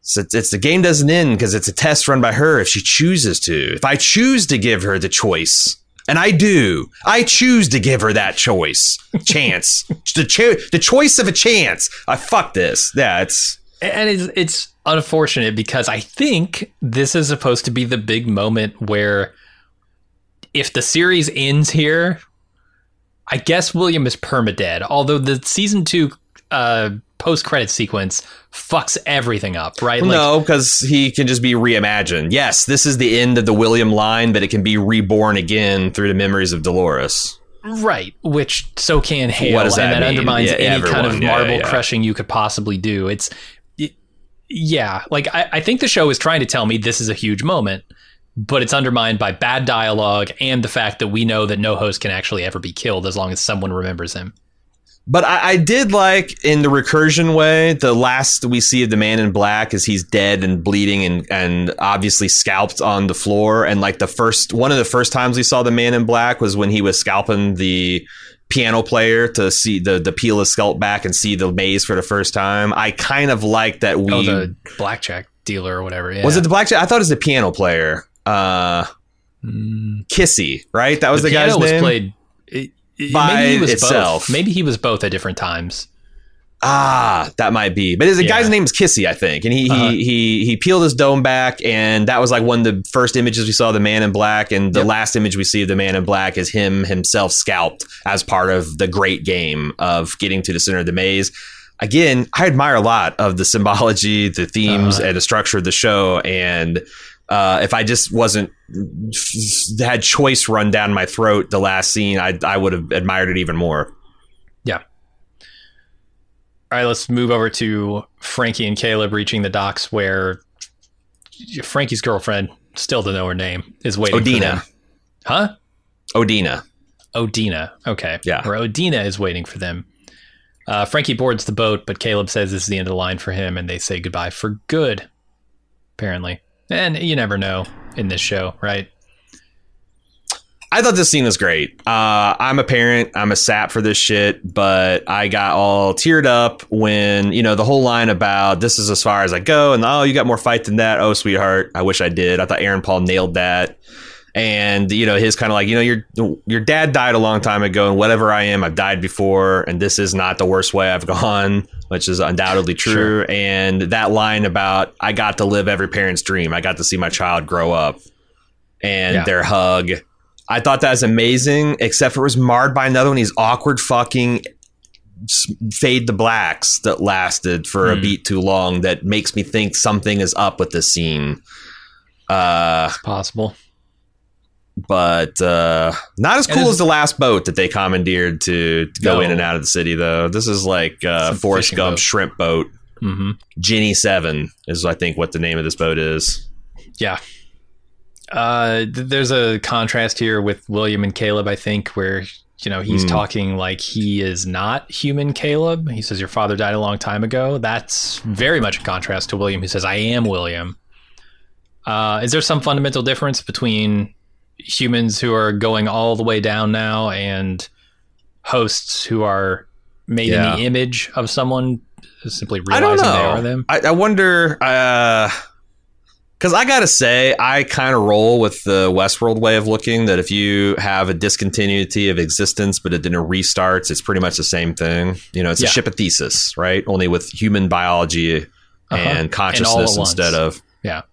So it's, it's the game doesn't end because it's a test run by her if she chooses to. If I choose to give her the choice, and I do, I choose to give her that choice, chance, the cho- the choice of a chance. I fuck this. Yeah, And it's it's unfortunate because I think this is supposed to be the big moment where if the series ends here, I guess William is permadead. Although the season two uh, post credit sequence fucks everything up, right? Like, no because he can just be reimagined. Yes, this is the end of the William line, but it can be reborn again through the memories of Dolores. Right, which so can Hale, What does and that that mean? undermines Yeah, any kind of everyone. Yeah, marble yeah. crushing you could possibly do. It's, it, yeah, like I, I think the show is trying to tell me this is a huge moment, but it's undermined by bad dialogue and the fact that we know that no host can actually ever be killed as long as someone remembers him. But I, I did like in the recursion way. The last we see of the man in black is he's dead and bleeding and and obviously scalped on the floor. And like the first one of the first times we saw the man in black was when he was scalping the piano player to see the the peel his scalp back and see the maze for the first time. I kind of like that we Oh, the blackjack dealer or whatever. Yeah. was it the blackjack. I thought it was the piano player. Uh, Kissy, right? That was the, Mm. piano guy's was name. played it- By maybe he was itself. Both. Maybe he was both at different times. Ah, that might be. But the Yeah. guy's name is Kissy, I think. And he, Uh-huh. he he he peeled his dome back, and that was like one of the first images we saw of the man in black. And the Yep. last image we see of the man in black is him himself scalped as part of the great game of getting to the center of the maze. Again, I admire a lot of the symbology, the themes, Uh-huh. and the structure of the show. And uh, if I just wasn't had choice run down my throat the last scene, I I would have admired it even more. Yeah. All right, let's move over to Frankie and Caleb reaching the docks where Frankie's girlfriend, still to know her name, is waiting for Odina. Huh? Odina. Odina. Okay. Yeah. Where Odina is waiting for them. Uh, Frankie boards the boat, but Caleb says this is the end of the line for him, and they say goodbye for good, apparently. And you never know in this show, right? I thought this scene was great. Uh, I'm a parent. I'm a sap for this shit, but I got all teared up when you know the whole line about this is as far as I go, and oh, you got more fight than that. Oh, sweetheart, I wish I did. I thought Aaron Paul nailed that, and you know his kind of like you know your your dad died a long time ago, and whatever I am, I've died before, and this is not the worst way I've gone, which is undoubtedly true. And that line about I got to live every parent's dream. I got to see my child grow up, and Yeah. their hug. I thought that was amazing, except for it was marred by another one. These awkward fucking fade the blacks that lasted for a Hmm. beat too long. That makes me think something is up with this scene. Uh, Possible. But uh, not as cool as the last boat that they commandeered to, to go No. in and out of the city. Though this is like uh, Forrest Gump boat. shrimp boat. hmm Ginny Seven is I think what the name of this boat is. Yeah. Uh, th- there's a contrast here with William and Caleb, I think, where you know he's Hmm. talking like he is not human Caleb. He says your father died a long time ago. That's very much a contrast to William, who says I am William. Uh, is there some fundamental difference between humans who are going all the way down now and hosts who are made Yeah. in the image of someone, simply I don't realizing know. they are them? I, I wonder, because I gotta say, I kind of roll with the Westworld way of looking. That if you have a discontinuity of existence, but it then restarts, it's pretty much the same thing. You know, it's Yeah. a thesis, right? Only with human biology Uh-huh. and And consciousness all instead of. Yeah.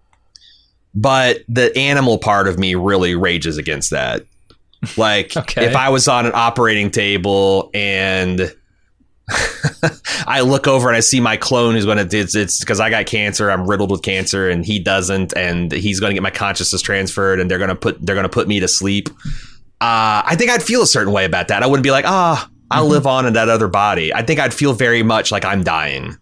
But the animal part of me really rages against that. Like, Okay. if I was on an operating table and I look over and I see my clone who's going to it's it's because I got cancer. I'm riddled with cancer, and he doesn't, and he's going to get my consciousness transferred, and they're going to put they're going to put me to sleep. Uh, I think I'd feel a certain way about that. I wouldn't be like, ah, I'll Mm-hmm. live on in that other body. I think I'd feel very much like I'm dying.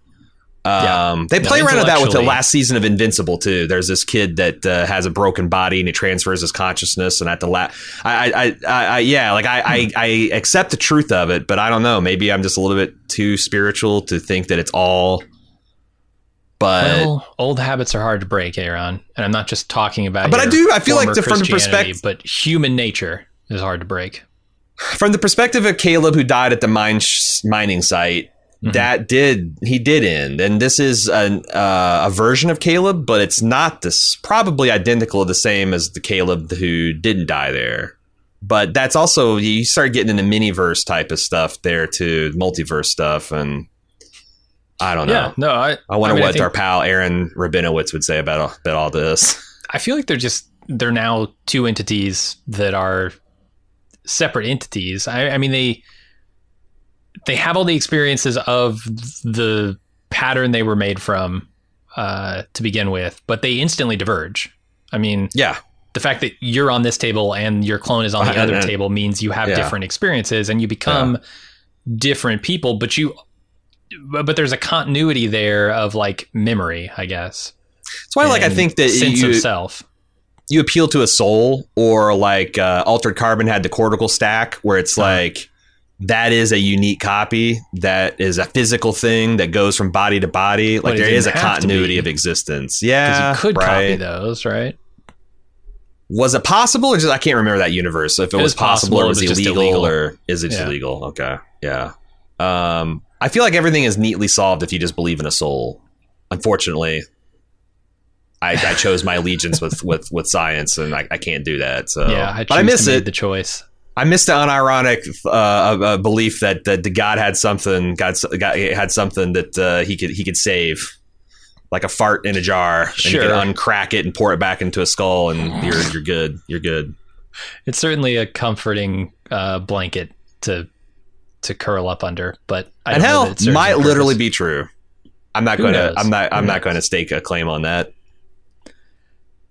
Yeah. Um, they No, play around with that with the last season of Invincible too. There's this kid that uh, has a broken body and he transfers his consciousness, and at the last, I, I, I, I, yeah, like I, I, I accept the truth of it, but I don't know. Maybe I'm just a little bit too spiritual to think that it's all. But Well, old habits are hard to break, Aaron, and I'm not just talking about. But I do- I feel like the- from the Christianity, perspect- but human nature is hard to break. from the perspective of Caleb, who died at the mine sh- mining site, Mhm. that did he did end, and this is an, uh, a version of Caleb, but it's not this probably identical, the same as the Caleb who didn't die there. But that's also you start getting into mini-verse type of stuff there too, multiverse stuff, and I don't know. Yeah, no, I. I wonder mean, what think- our pal Aaron Rabinowitz would say about about all this. I feel like they're just they're now two entities that are separate entities. I, I mean they they have all the experiences of the pattern they were made from uh, to begin with, but they instantly diverge. I mean, Yeah, the fact that you're on this table and your clone is on the other table means you have Yeah. different experiences and you become different people but you but but there's a continuity there of like memory i guess that's why like I think that sense you, of self you appeal to a soul or like uh, altered carbon had the cortical stack where it's Uh-huh. like that is a unique copy that is a physical thing that goes from body to body. Like there is a didn't have to continuity of existence. Yeah, you could copy those, right? Was it possible, or just I can't remember that universe? So if it, It was was possible, possible, or it was was illegal, illegal. or is it Yeah. illegal? Okay, yeah. Um, I feel like everything is neatly solved if you just believe in a soul. Unfortunately, I, I chose my allegiance with, with, with science, and I, I can't do that. So, yeah, I, but I miss it. the choice. I missed the unironic uh, uh, uh, belief that that the God had something, God, God had something that uh, he could he could save, like a fart in a jar, and you Sure. can uncrack it and pour it back into a skull, and you're you're good. You're good. It's certainly a comforting uh, blanket to to curl up under, but I and hell, it might a literally be true. I'm not Who going to. I'm not. I'm Who not going to stake a claim on that.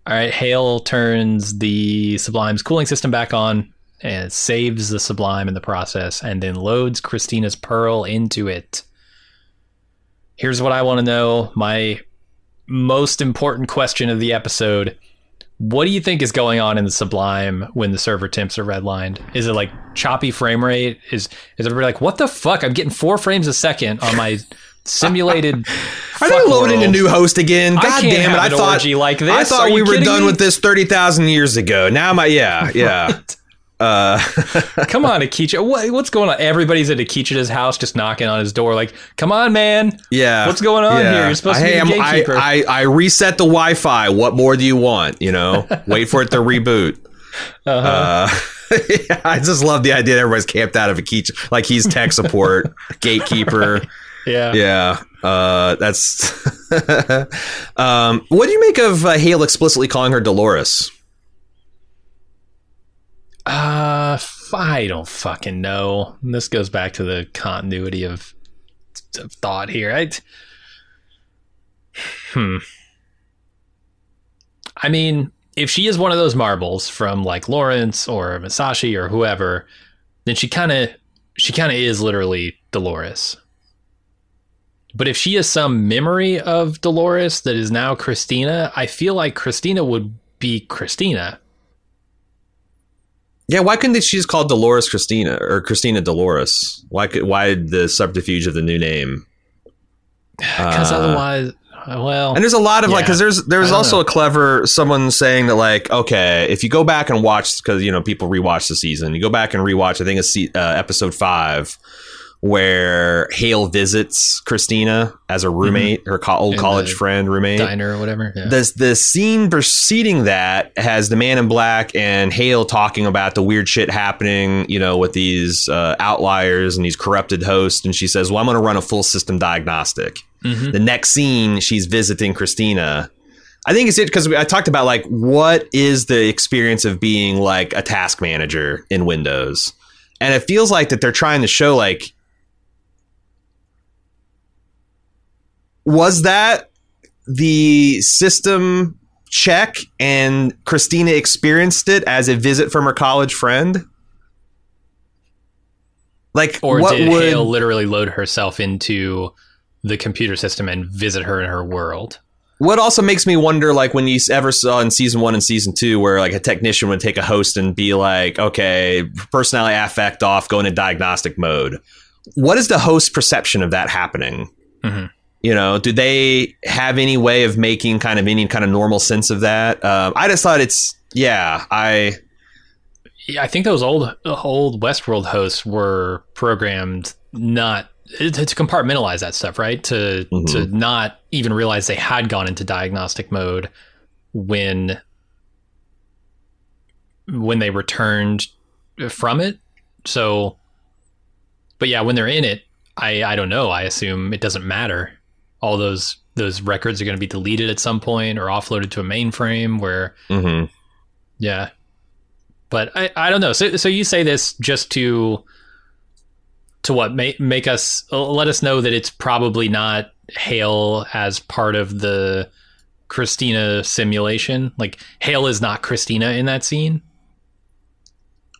All right, Hale turns the Sublime's cooling system back on and saves the Sublime in the process, and then loads Christina's Pearl into it. Here's what I want to know my most important question of the episode. What do you think is going on in the Sublime when the server temps are redlined? Is it like choppy frame rate? Is is everybody like, what the fuck? I'm getting four frames a second on my simulated. Are they loading a new host again? God damn it! I thought like this. I thought you we were done me? with this thirty thousand years ago. Now my yeah yeah. uh, Come on, Akicha. What, what's going on? Everybody's at Akicha's house just knocking on his door, like, come on, man. Yeah. What's going on Yeah. here? You're supposed to be the I'm- I, gatekeeper. I, I reset the Wi Fi. What more do you want? You know, wait for it to reboot. uh-huh yeah, I just love the idea that everybody's camped out of a key, like he's tech support, gatekeeper. Yeah. Yeah, uh, that's. um, what do you make of uh, Hale explicitly calling her Dolores? Uh, I don't fucking know. This goes back to the continuity of, of thought here. I, hmm. I mean, if she is one of those marbles from like Lawrence or Musashi or whoever, then she kind of she kind of is literally Dolores. But if she is some memory of Dolores that is now Christina, I feel like Christina would be Christina. Yeah, why couldn't she just call Dolores Christina or Christina Dolores? Why could why the subterfuge of the new name? Because Uh, otherwise, uh, well, And there's a lot of like, because there's there's also know. a clever someone saying that like, okay, if you go back and watch because you know people rewatch the season, you go back and rewatch. I think it's uh, episode five where Hale visits Christina as a roommate, her co- old In college friend roommate. diner or whatever. Yeah. The the scene preceding that has the man in black and Hale talking about the weird shit happening, you know, with these uh, outliers and these corrupted hosts. And she says, "Well, I'm going to run a full system diagnostic." Mhm. The next scene, she's visiting Christina. I think it's it because I talked about like what is the experience of being like a task manager in Windows, and it feels like that they're trying to show like was that the system check and Christina experienced it as a visit from her college friend? Like Or what did would Hale literally load herself into the computer system and visit her in her world? What also makes me wonder, like when you ever saw in season one and season two, where like a technician would take a host and be like, "Okay, personality affect off, go into diagnostic mode." What is the host perception of that happening? Mhm. You know, do they have any way of making kind of any kind of normal sense of that? Um, I just thought it's yeah, I Yeah, I think those old old Westworld hosts were programmed not to, to compartmentalize that stuff, right? To Mhm. to not even realize they had gone into diagnostic mode when when they returned from it. So, but yeah, when they're in it, I I don't know. I assume it doesn't matter. All those those records are going to be deleted at some point or offloaded to a mainframe where mhm. yeah. But I, I don't know. So so you say this just to to what make make us uh, let us know that it's probably not Hale as part of the Christina simulation. Like Hale is not Christina in that scene.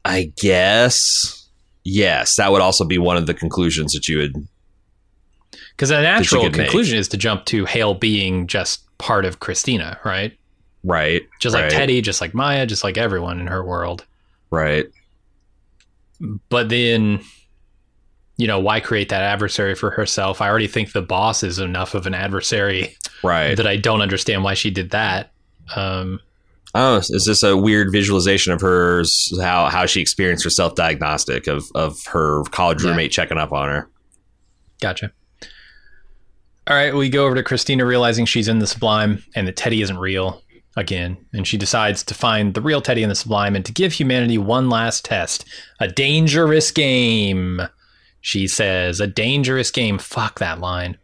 I guess yes, that would also be one of the conclusions that you would. Because the natural could make. conclusion is to jump to Hale being just part of Christina, right? Right, Just like right, Teddy, just like Maya, just like everyone in her world. right? But then you know, why create that adversary for herself? I already think the boss is enough of an adversary Right. that I don't understand why she did that. Um, Oh, is this a weird visualization of hers? How how she experienced herself diagnostic of of her college Yeah. roommate checking up on her? Gotcha. All right, we go over to Christina realizing she's in the Sublime and that Teddy isn't real again, and she decides to find the real Teddy in the Sublime and to give humanity one last test. A dangerous game, she says. A dangerous game. Fuck that line.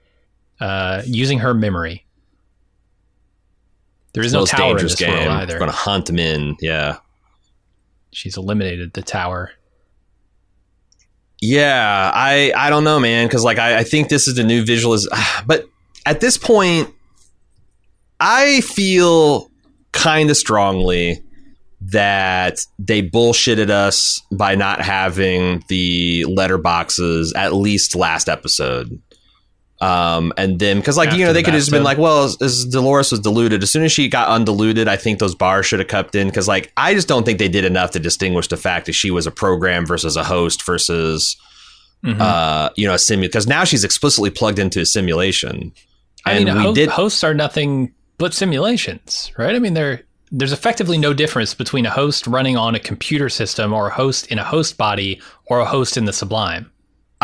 Uh, using her memory. There is no tower in dangerous this world game. either. Going to hunt them in. Yeah. She's eliminated the tower. Yeah, I I don't know, man, because like I, I think this is the new visualiz. But at this point, I feel kind of strongly that they bullshitted us by not having the letterboxes at least last episode. Um, and then because like you know they could have just been like, well, as, as Dolores was diluted, as soon as she got undiluted, I think those bars should have kept in because like I just don't think they did enough to distinguish the fact that she was a program versus a host versus Mhm. uh you know a simu because now she's explicitly plugged into a simulation. I mean, we ho- did hosts are nothing but simulations, right? I mean, there there's effectively no difference between a host running on a computer system or a host in a host body or a host in the Sublime.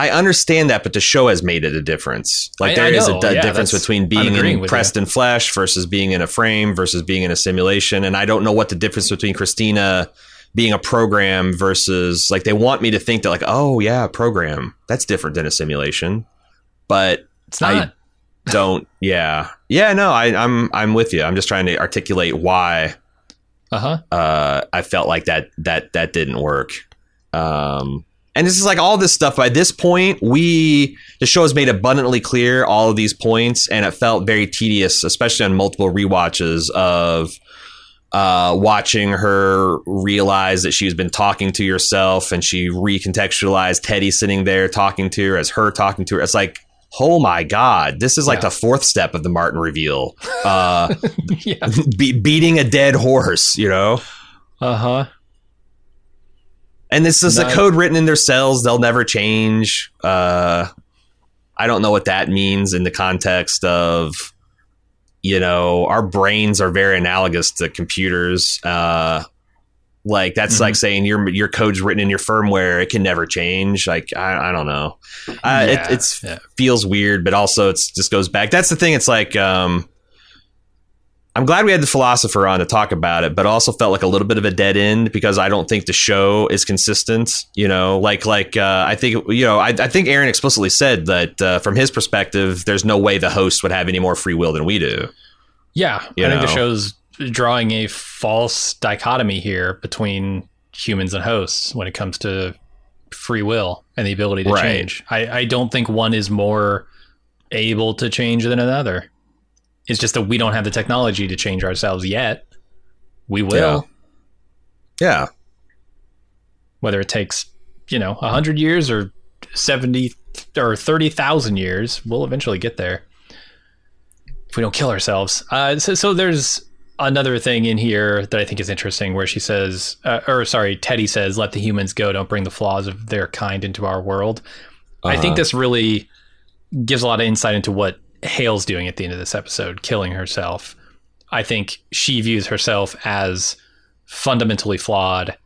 I understand that, but the show has made it a difference. Like I- there I is a d- yeah, difference between being in pressed in flesh versus being in a frame versus being in a simulation. And I don't know what the difference between Christina being a program versus like they want me to think that like oh yeah program that's different than a simulation, but It's not. I don't yeah yeah no I, I'm I'm with you. I'm just trying to articulate why Uh huh. uh, I felt like that that that didn't work. Um, and this is like all this stuff. By this point, we the show has made abundantly clear all of these points, and it felt very tedious, especially on multiple rewatches of uh, watching her realize that she's been talking to herself, and she recontextualized Teddy sitting there talking to her as her talking to her. It's like. Oh my God! This is like Yeah. the fourth step of the Martin reveal. Uh, yeah. be- beating a dead horse, you know. Uh huh. And this is a code written in their cells. They'll never change. Uh, I don't know what that means in the context of, you know, our brains are very analogous to computers. Uh, like that's Mm-hmm. like saying your your code's written in your firmware; it can never change. Like I, I don't know. Uh, Yeah, it it's yeah. feels weird, but also it's just goes back. That's the thing. It's like um, I'm glad we had the philosopher on to talk about it, but also felt like a little bit of a dead end because I don't think the show is consistent. You know, like like uh, I think you know I, I think Aaron explicitly said that uh, from his perspective, there's no way the host would have any more free will than we do. Yeah. You I think the show's drawing a false dichotomy here between humans and hosts when it comes to free will and the ability to Right. change. I, I don't think one is more able to change than another. It's just that we don't have the technology to change ourselves yet. We will. Yeah, yeah. whether it takes you know a hundred years or seventy or thirty thousand years, we'll eventually get there if we don't kill ourselves. Uh, so, so there's another thing in here that I think is interesting, where she says, uh, or sorry, Teddy says, "Let the humans go. Don't bring the flaws of their kind into our world." I think Uh-huh. this really gives a lot of insight into what Hale's doing at the end of this episode, killing herself. I think she views herself as fundamentally flawed.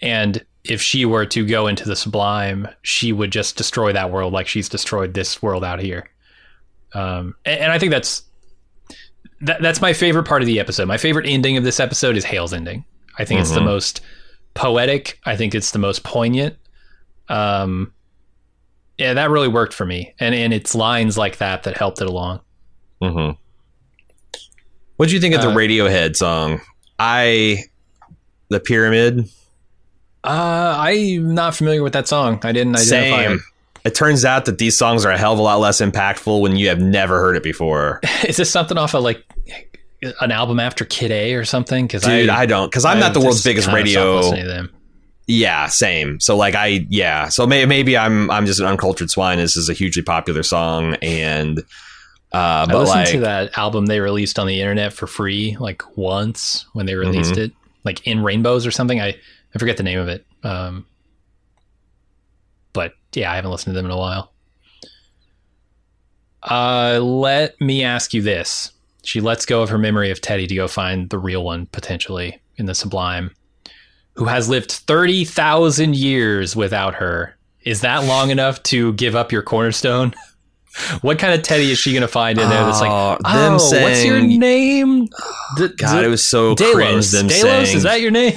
And if she were to go into the sublime, she would just destroy that world like she's destroyed this world out here. Um, and, and I think that's that, that's my favorite part of the episode. My favorite ending of this episode is Hale's ending. I think it's the Mhm. most poetic. I think it's the most poignant. Um, yeah, that really worked for me, and and it's lines like that that helped it along. hmm What do you think of the Uh, Radiohead song? I, the pyramid. Uh, I'm not familiar with that song. I didn't identify Same. It turns out that these songs are a hell of a lot less impactful when you have never heard it before. Is this something off of like an album after Kid A or something? Because Dude, I, don't because I'm not the world's biggest radio. Listening to them. Yeah, same. So like I yeah. So may, maybe I'm I'm just an uncultured swine. This is a hugely popular song, and uh, I but listened like to that album they released on the internet for free like once when they released Mm-hmm. it, like in rainbows or something. I I forget the name of it. Um, but yeah, I haven't listened to them in a while. Uh, let me ask you this. She lets go of her memory of Teddy to go find the real one, potentially, in the Sublime, who has lived 30,000 years without her. Is that long enough to give up your cornerstone? what kind of Teddy is she going to find in there that's like, Oh, oh, them what's your saying- name? D- God, D- it was so Delos. cringe. Them Delos, saying, is that your name?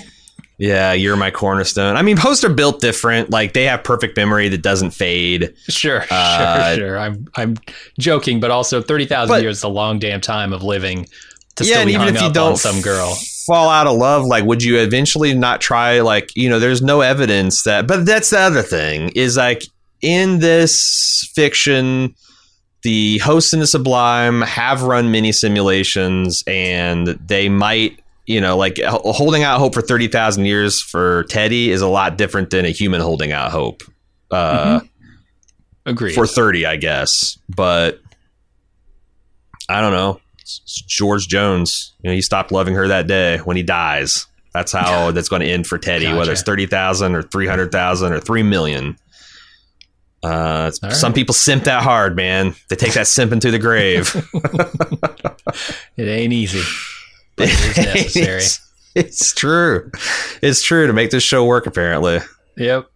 yeah, you're my cornerstone. I mean, Post are built different. Like they have perfect memory that doesn't fade. Sure, Uh, sure, sure. I'm I'm joking, but also thirty thousand years is a long damn time of living to yeah, and even if you don't on some girl. fall out of love, like would you eventually not try? Like you know, there's no evidence that. But that's the other thing is like in this fiction. The hosts in the Sublime have run many simulations, and they might, you know, like holding out hope for thirty thousand years for Teddy is a lot different than a human holding out hope. Uh, Agreed. for 30 i guess but i don't know george jones you know he stopped loving her that day when he dies that's how that's going to end for teddy whether it's 30000 or 300000 or 3 million uh, All some people simp that hard, man. They take that simping to the grave. it ain't easy, but it is necessary. it's, it's true. It's true to make this show work. Apparently, yep.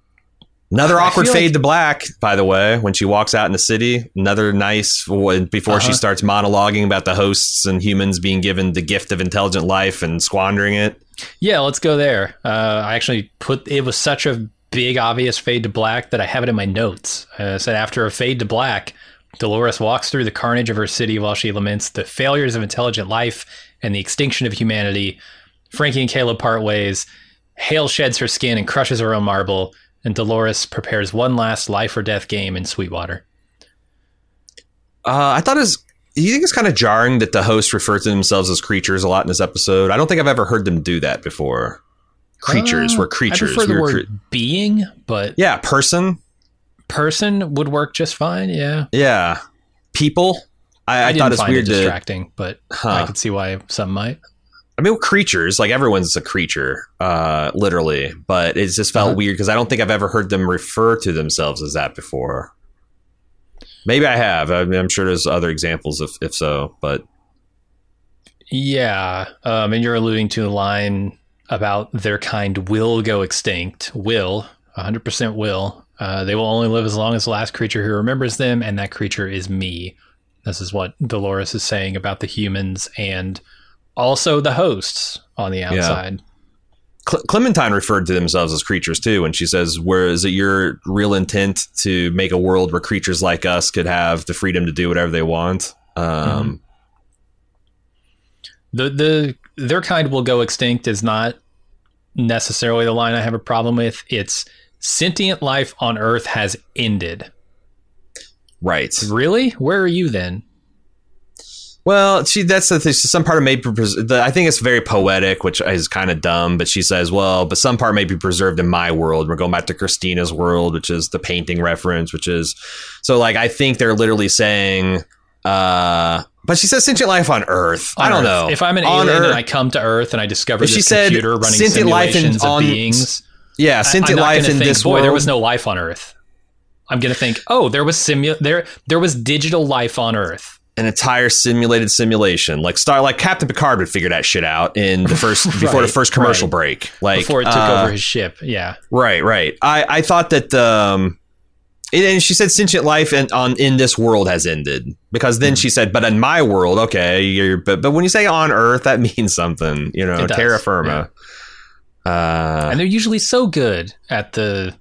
Another awkward fade like- to black, by the way, when she walks out in the city. Another nice before she Uh-huh. starts monologuing about the hosts and humans being given the gift of intelligent life and squandering it. Yeah, let's go there. Uh, I actually put it was such a big, obvious fade to black that I have it in my notes. Uh, said after a fade to black, Dolores walks through the carnage of her city while she laments the failures of intelligent life and the extinction of humanity. Frankie and Caleb part ways. Hale sheds her skin and crushes her own marble, and Dolores prepares one last life or death game in Sweetwater. Uh, I thought it was. You think it's kind of jarring that the hosts refer to themselves as creatures a lot in this episode? I don't think I've ever heard them do that before. Creatures, Uh, we're creatures. I prefer We the were word cre- being, but yeah, person. person would work just fine. Yeah, Yeah, people. I, I, I, thought it's weird it to. distracting, but I could see why some might. I mean, creatures, like everyone's a creature, uh, literally, but it just felt Uh-huh. weird because I don't think I've ever heard them refer to themselves as that before. Maybe I have. I mean, I'm sure there's other examples if, if so, but Yeah, um, and you're alluding to the line about their kind will go extinct. Will, 100% will. Uh, they will only live as long as the last creature who remembers them, and that creature is me. This is what Dolores is saying about the humans and also the hosts on the outside. Cle- Clementine referred to themselves as creatures too and she says, "Where is it your real intent to make a world where creatures like us could have the freedom to do whatever they want?" Um, The the their kind will go extinct is not necessarily the line I have a problem with. It's sentient life on Earth has ended. Right. Really? Where are you then? Well, she that's the thing. Some part of may be pres- the, I think it's very poetic, which is kind of dumb. But she says, "Well, but some part may be preserved in my world." We're going back to Christina's world, which is the painting reference, which is so like I think they're literally saying. uh but she says sentient life on Earth. I don't Earth. know. If I'm an On alien Earth- and I come to Earth and I discover If she this said computer running sentient life in- simulations of on- beings, yeah, sentient life in think, this boy, world. there was no life on Earth. I'm gonna think, oh, there was simu- there there was digital life on Earth. An entire simulated simulation, like Star, like Captain Picard would figure that shit out in the first before the first commercial right. break. Like before it took uh, over his ship. Yeah. Right, right. I, I thought that um and- and she said sentient life in, on in this world has ended because then she said, but in my world, okay, you're but but when you say on Earth, that means something, you know, terra firma. Uh, and they're usually so good at the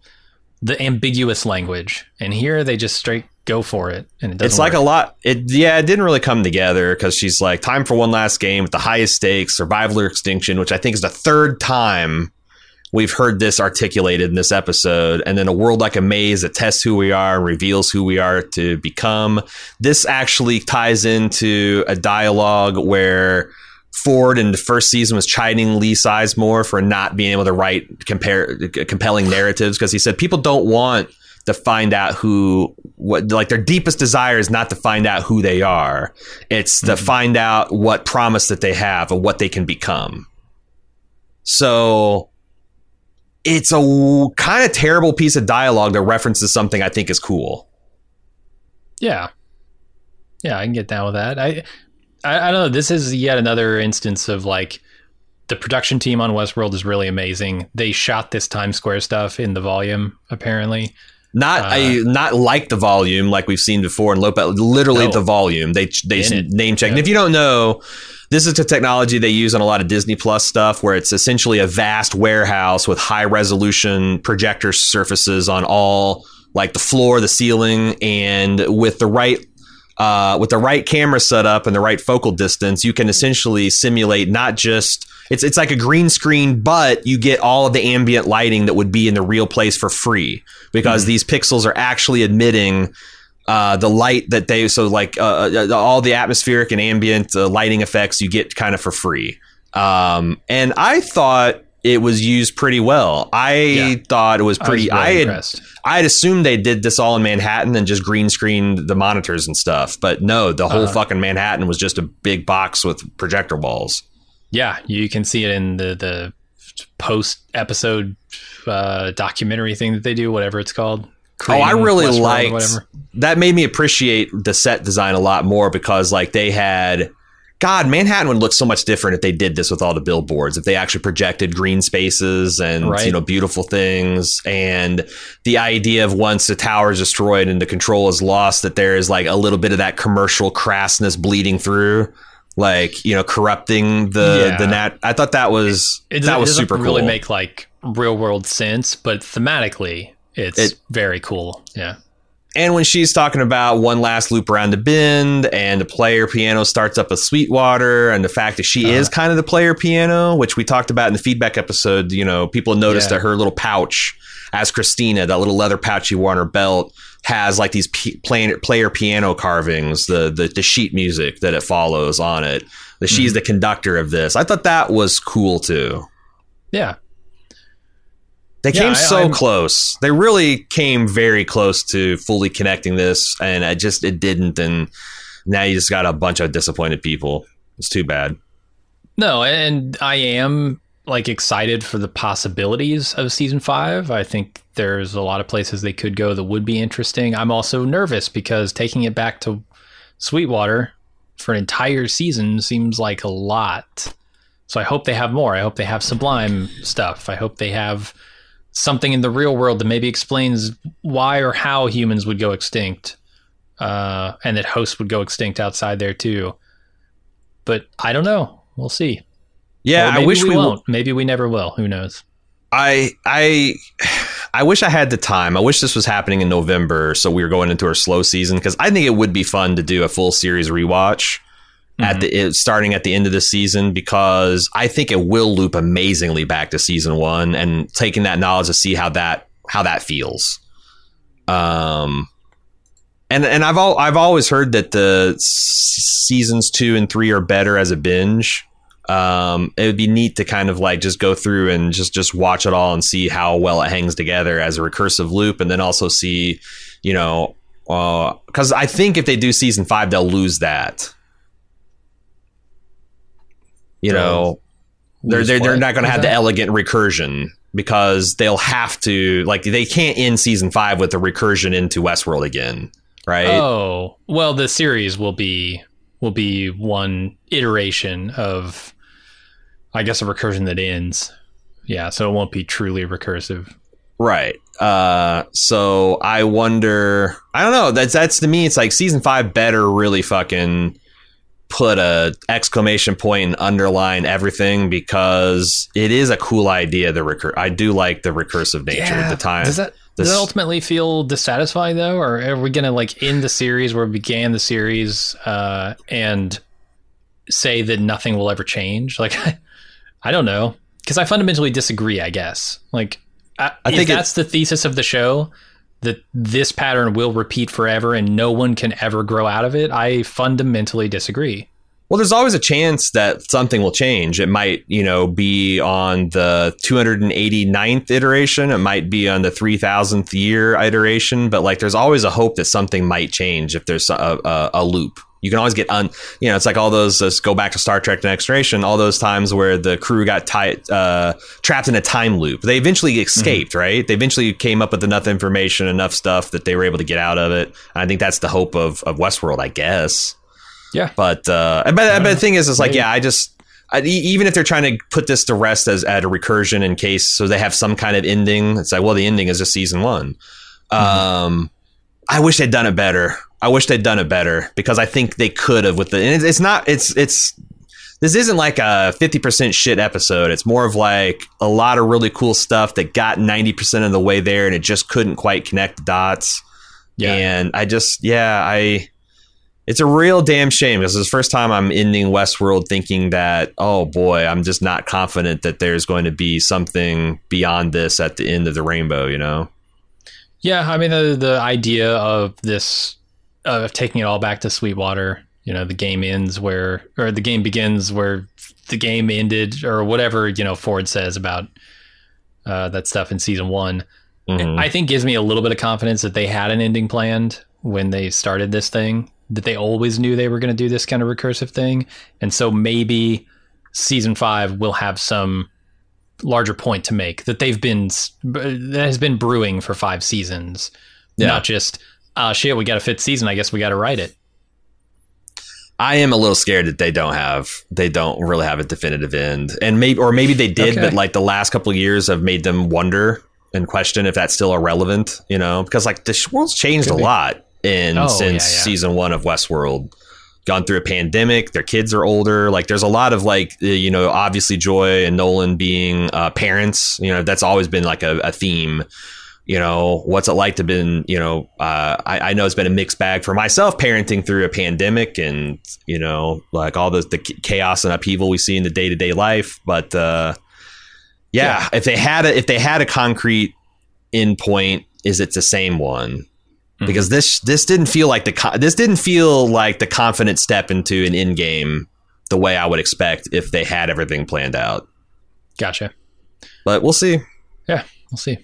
the ambiguous language, and here they just straight go for it, and it doesn't. it's like a lot. It yeah, it didn't really come together because she's like, time for one last game with the highest stakes, survival or extinction, which I think is the third time we've heard this articulated in this episode. And then a world like a maze that tests who we are and reveals who we are to become. This actually ties into a dialogue where Ford in the first season was chiding Lee Sizemore for not being able to write compare compelling narratives because he said people don't want to find out who what like their deepest desire is not to find out who they are it's to mm-hmm. find out what promise that they have and what they can become so it's a kind of terrible piece of dialogue that references something I think is cool. Yeah. Yeah, I can get down with that. I, I, I don't know. This is yet another instance of like the production team on Westworld is really amazing. They shot this Times Square stuff in the volume, apparently. Not Uh, I not like the volume like we've seen before in Lopez. Literally No. the volume. They they name check. And if you don't know, this is the technology they use on a lot of Disney Plus stuff, where it's essentially a vast warehouse with high resolution projector surfaces on all like the floor, the ceiling, and with the right uh, with the right camera setup and the right focal distance, you can essentially simulate not just it's it's like a green screen, but you get all of the ambient lighting that would be in the real place for free because these pixels are actually emitting uh, the light that they so like uh, uh, all the atmospheric and ambient uh, lighting effects you get kind of for free. Um, and I thought it was used pretty well. I Yeah. thought it was I was pretty. really I, had impressed. I had assumed they did this all in Manhattan and just green screened the monitors and stuff, but no, the whole Uh-huh. fucking Manhattan was just a big box with projector walls. Yeah, you can see it in the the post episode uh, documentary thing that they do, whatever it's called. Oh, I really liked that. Made me appreciate the set design a lot more because, like, they had. God, Manhattan would look so much different if they did this with all the billboards. If they actually projected green spaces and Right. you know beautiful things, and the idea of once the tower is destroyed and the control is lost, that there is like a little bit of that commercial crassness bleeding through, like you know corrupting the Yeah. the nat. I thought that was It that was it super really cool. make like real world sense, but thematically, it's It- very cool. Yeah. And when she's talking about one last loop around the bend and the player piano starts up a Sweetwater and the fact that she Uh-huh. is kind of the player piano, which we talked about in the feedback episode, you know, people noticed Yeah. that her little pouch as Christina, that little leather pouch she wore on her belt, has like these p- player, player piano carvings, the, the the sheet music that it follows on it. That she's Mm-hmm. the conductor of this. I thought that was cool too. Yeah. They Yeah, came so I'm- close. They really came very close to fully connecting this, and I just it didn't. And now you just got a bunch of disappointed people. It's too bad. No, and I am like excited for the possibilities of season five. I think there's a lot of places they could go that would be interesting. I'm also nervous because taking it back to Sweetwater for an entire season seems like a lot. So I hope they have more. I hope they have Sublime stuff. I hope they have something in the real world that maybe explains why or how humans would go extinct, uh, and that hosts would go extinct outside there too. But I don't know. We'll see. Yeah, I wish we, won't. Maybe we never will. Who knows? I I I wish I had the time. I wish this was happening in November, so we were going into our slow season because I think it would be fun to do a full series rewatch at the it, starting at the end of the season because I think it will loop amazingly back to season one and taking that knowledge to see how that how that feels. Um, and and I've all I've always heard that the seasons two and three are better as a binge. Um, it would be neat to kind of like just go through and just just watch it all and see how well it hangs together as a recursive loop, and then also see, you know, because I think if they do season five, they'll lose that. You know, they're they're, they're not going to have the elegant recursion because they'll have to like they can't end season five with the recursion into Westworld again, right? Oh well, the series will be will be one iteration of, I guess, a recursion that ends. Yeah, so it won't be truly recursive. Right. Uh, so I wonder. I don't know. That's that's to me. It's like season five better really fucking put a exclamation point and underline everything because it is a cool idea. The recur. I do like the recursive nature at the time. Does that does This- that ultimately feel dissatisfying though, or are we gonna like end the series where we began the series uh, and say that nothing will ever change? Like, I don't know because I fundamentally disagree. I guess like I, I if think it- that's the thesis of the show that this pattern will repeat forever and no one can ever grow out of it. I fundamentally disagree. Well, there's always a chance that something will change. It might, you know, be on the 289th iteration. It might be on the 3000th year iteration. But like, there's always a hope that something might change if there's a, a, a loop. You can always get un, you know, it's like all those. Let's go back to Star Trek: the Next Generation. All those times where the crew got tied, uh, trapped in a time loop. They eventually escaped, mm-hmm. right? They eventually came up with enough information, enough stuff that they were able to get out of it. I think that's the hope of of Westworld, I guess. Yeah, but uh, but, but the thing is, is like, yeah, I just I, even if they're trying to put this to rest as at a recursion in case so they have some kind of ending. It's like, well, the ending is just season one. Mm-hmm. Um, I wish they'd done it better. I wish they'd done it better because I think they could have with the. And it's not. It's it's. This isn't like a fifty percent shit episode. It's more of like a lot of really cool stuff that got ninety percent of the way there, and it just couldn't quite connect the dots. Yeah. And I just, yeah, I. It's a real damn shame because it's the first time I'm ending Westworld thinking that, oh boy, I'm just not confident that there's going to be something beyond this at the end of the rainbow, you know? Yeah, I mean the the idea of this of taking it all back to Sweetwater. You know, the game ends where, or the game begins where the game ended, or whatever you know Ford says about uh, that stuff in season one. Mm-hmm. I think gives me a little bit of confidence that they had an ending planned when they started this thing. That they always knew they were going to do this kind of recursive thing, and so maybe season five will have some larger point to make that they've been that has been brewing for five seasons, yeah. not just uh, shit. We got a fifth season. I guess we got to write it. I am a little scared that they don't have they don't really have a definitive end, and maybe or maybe they did, okay. but like the last couple of years have made them wonder and question if that's still irrelevant. You know, because like the world's changed Could a be. lot in oh, since yeah, yeah. season one of Westworld gone through a pandemic. Their kids are older. Like there's a lot of like you know obviously Joy and Nolan being uh, parents. You know that's always been like a, a, theme. You know what's it like to been you know uh, I, I, know it's been a mixed bag for myself parenting through a pandemic and you know like all the, the chaos and upheaval we see in the day to day life. But uh, yeah, yeah, if they had a if they had a concrete endpoint, is it the same one? Mm-hmm. because this this didn't feel like the this didn't feel like the confident step into an in game the way I would expect if they had everything planned out. Gotcha. But we'll see. Yeah, we'll see.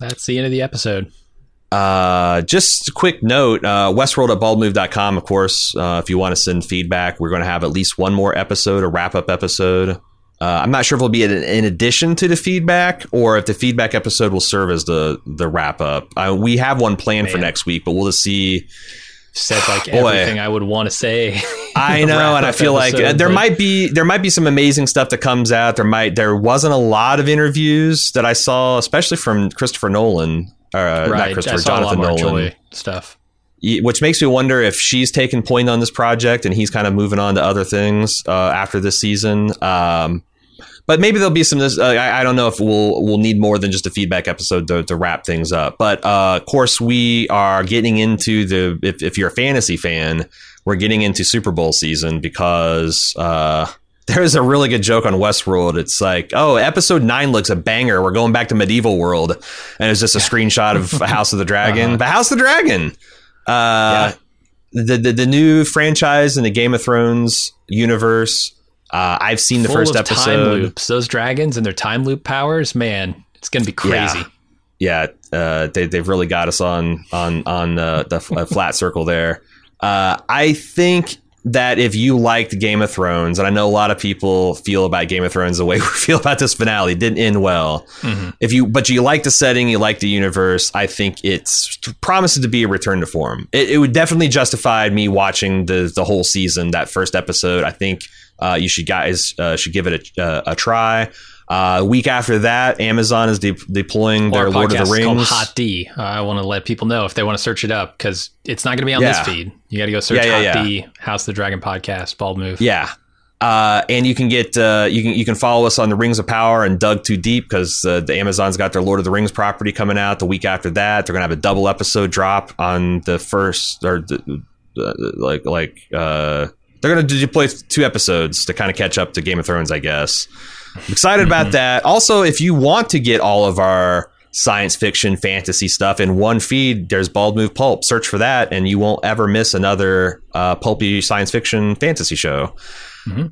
That's the end of the episode. Uh, just a quick note uh, Westworld at baldmove.com, of course. Uh, if you want to send feedback, we're going to have at least one more episode, a wrap up episode uh, I'm not sure if it'll be in, addition to the feedback or if the feedback episode will serve as the the wrap up. Uh, we have one planned Man. for next week, but we'll just see. Said like everything I would want to say. I know, and I feel episode, like there but... might be there might be some amazing stuff that comes out. There might there wasn't a lot of interviews that I saw, especially from Christopher Nolan. Uh, right. not Christopher, Jonathan Nolan stuff which makes me wonder if she's taken point on this project and he's kind of moving on to other things uh, after this season. Um, but maybe there'll be some. Uh, I, I, don't know if we'll we'll need more than just a feedback episode to, to wrap things up. But uh, of course, we are getting into the. If, if, you're a fantasy fan, we're getting into Super Bowl season because uh, there's a really good joke on Westworld. It's like, oh, episode nine looks a banger. We're going back to medieval world, and it's just a screenshot of House of the Dragon. uh-huh. But House of the Dragon. Uh, yeah. the, the the new franchise in the Game of Thrones universe uh, I've seen the Full first episode. Time loops. Those dragons and their time loop powers, man, it's gonna be crazy. Yeah, yeah uh, they they've really got us on on on uh, the flat circle there. Uh, I think that if you liked Game of Thrones, and I know a lot of people feel about Game of Thrones the way we feel about this finale, didn't end well. Mm-hmm. If you, but you like the setting, you like the universe, I think it's promises to be a return to form. It, it would definitely justify me watching the the whole season. That first episode, I think uh, you should guys uh, should give it a, uh, a try. Uh, week after that, Amazon is de- deploying their Lord of the Rings. Hot D. Uh, I want to let people know if they want to search it up because it's not going to be on yeah. this feed. You got to go search yeah, yeah, Hot D House the Dragon podcast. Bald move. Yeah. Uh, and you can get uh, you can you can follow us on the Rings of Power and Dug Too Deep because uh, the Amazon's got their Lord of the Rings property coming out the week after that. They're gonna have a double episode drop on the first or the, like like uh, they're going to deploy two episodes to kind of catch up to Game of Thrones, I guess. I'm excited mm-hmm. about that. Also, if you want to get all of our science fiction, fantasy stuff in one feed, there's Bald Move Pulp. Search for that, and you won't ever miss another uh, pulpy science fiction fantasy show. Mm-hmm.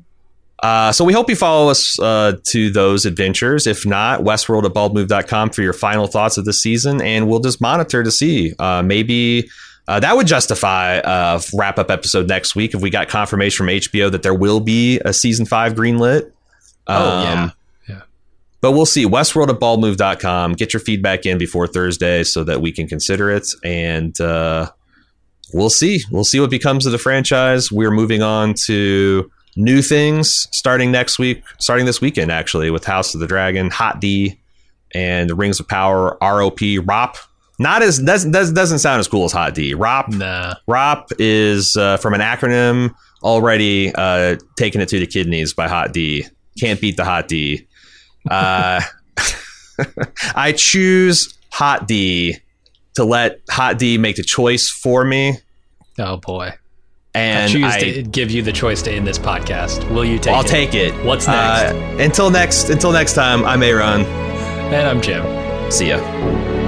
Uh, so we hope you follow us uh, to those adventures. If not, Westworld at baldmove.com for your final thoughts of the season, and we'll just monitor to see. Uh, maybe Uh, that would justify a wrap up episode next week if we got confirmation from HBO that there will be a season five greenlit. Oh, yeah. Um, Yeah. But we'll see. Westworld at baldmove.com. Get your feedback in before Thursday so that we can consider it. And uh, we'll see. We'll see what becomes of the franchise. We're moving on to new things starting next week, starting this weekend, actually, with House of the Dragon, Hot D, and Rings of Power, ROP, ROP. Not as doesn't doesn't doesn't sound as cool as Hot D. ROP Nah. ROP is uh, from an acronym already uh, taking it to the kidneys by Hot D. Can't beat the Hot D. Uh, I choose Hot D to let Hot D make the choice for me. Oh boy. And I choose I, to give you the choice to end this podcast. Will you take I'll it? take it. What's Uh, next? until next until next time, I'm Aaron. and I'm Jim. See ya.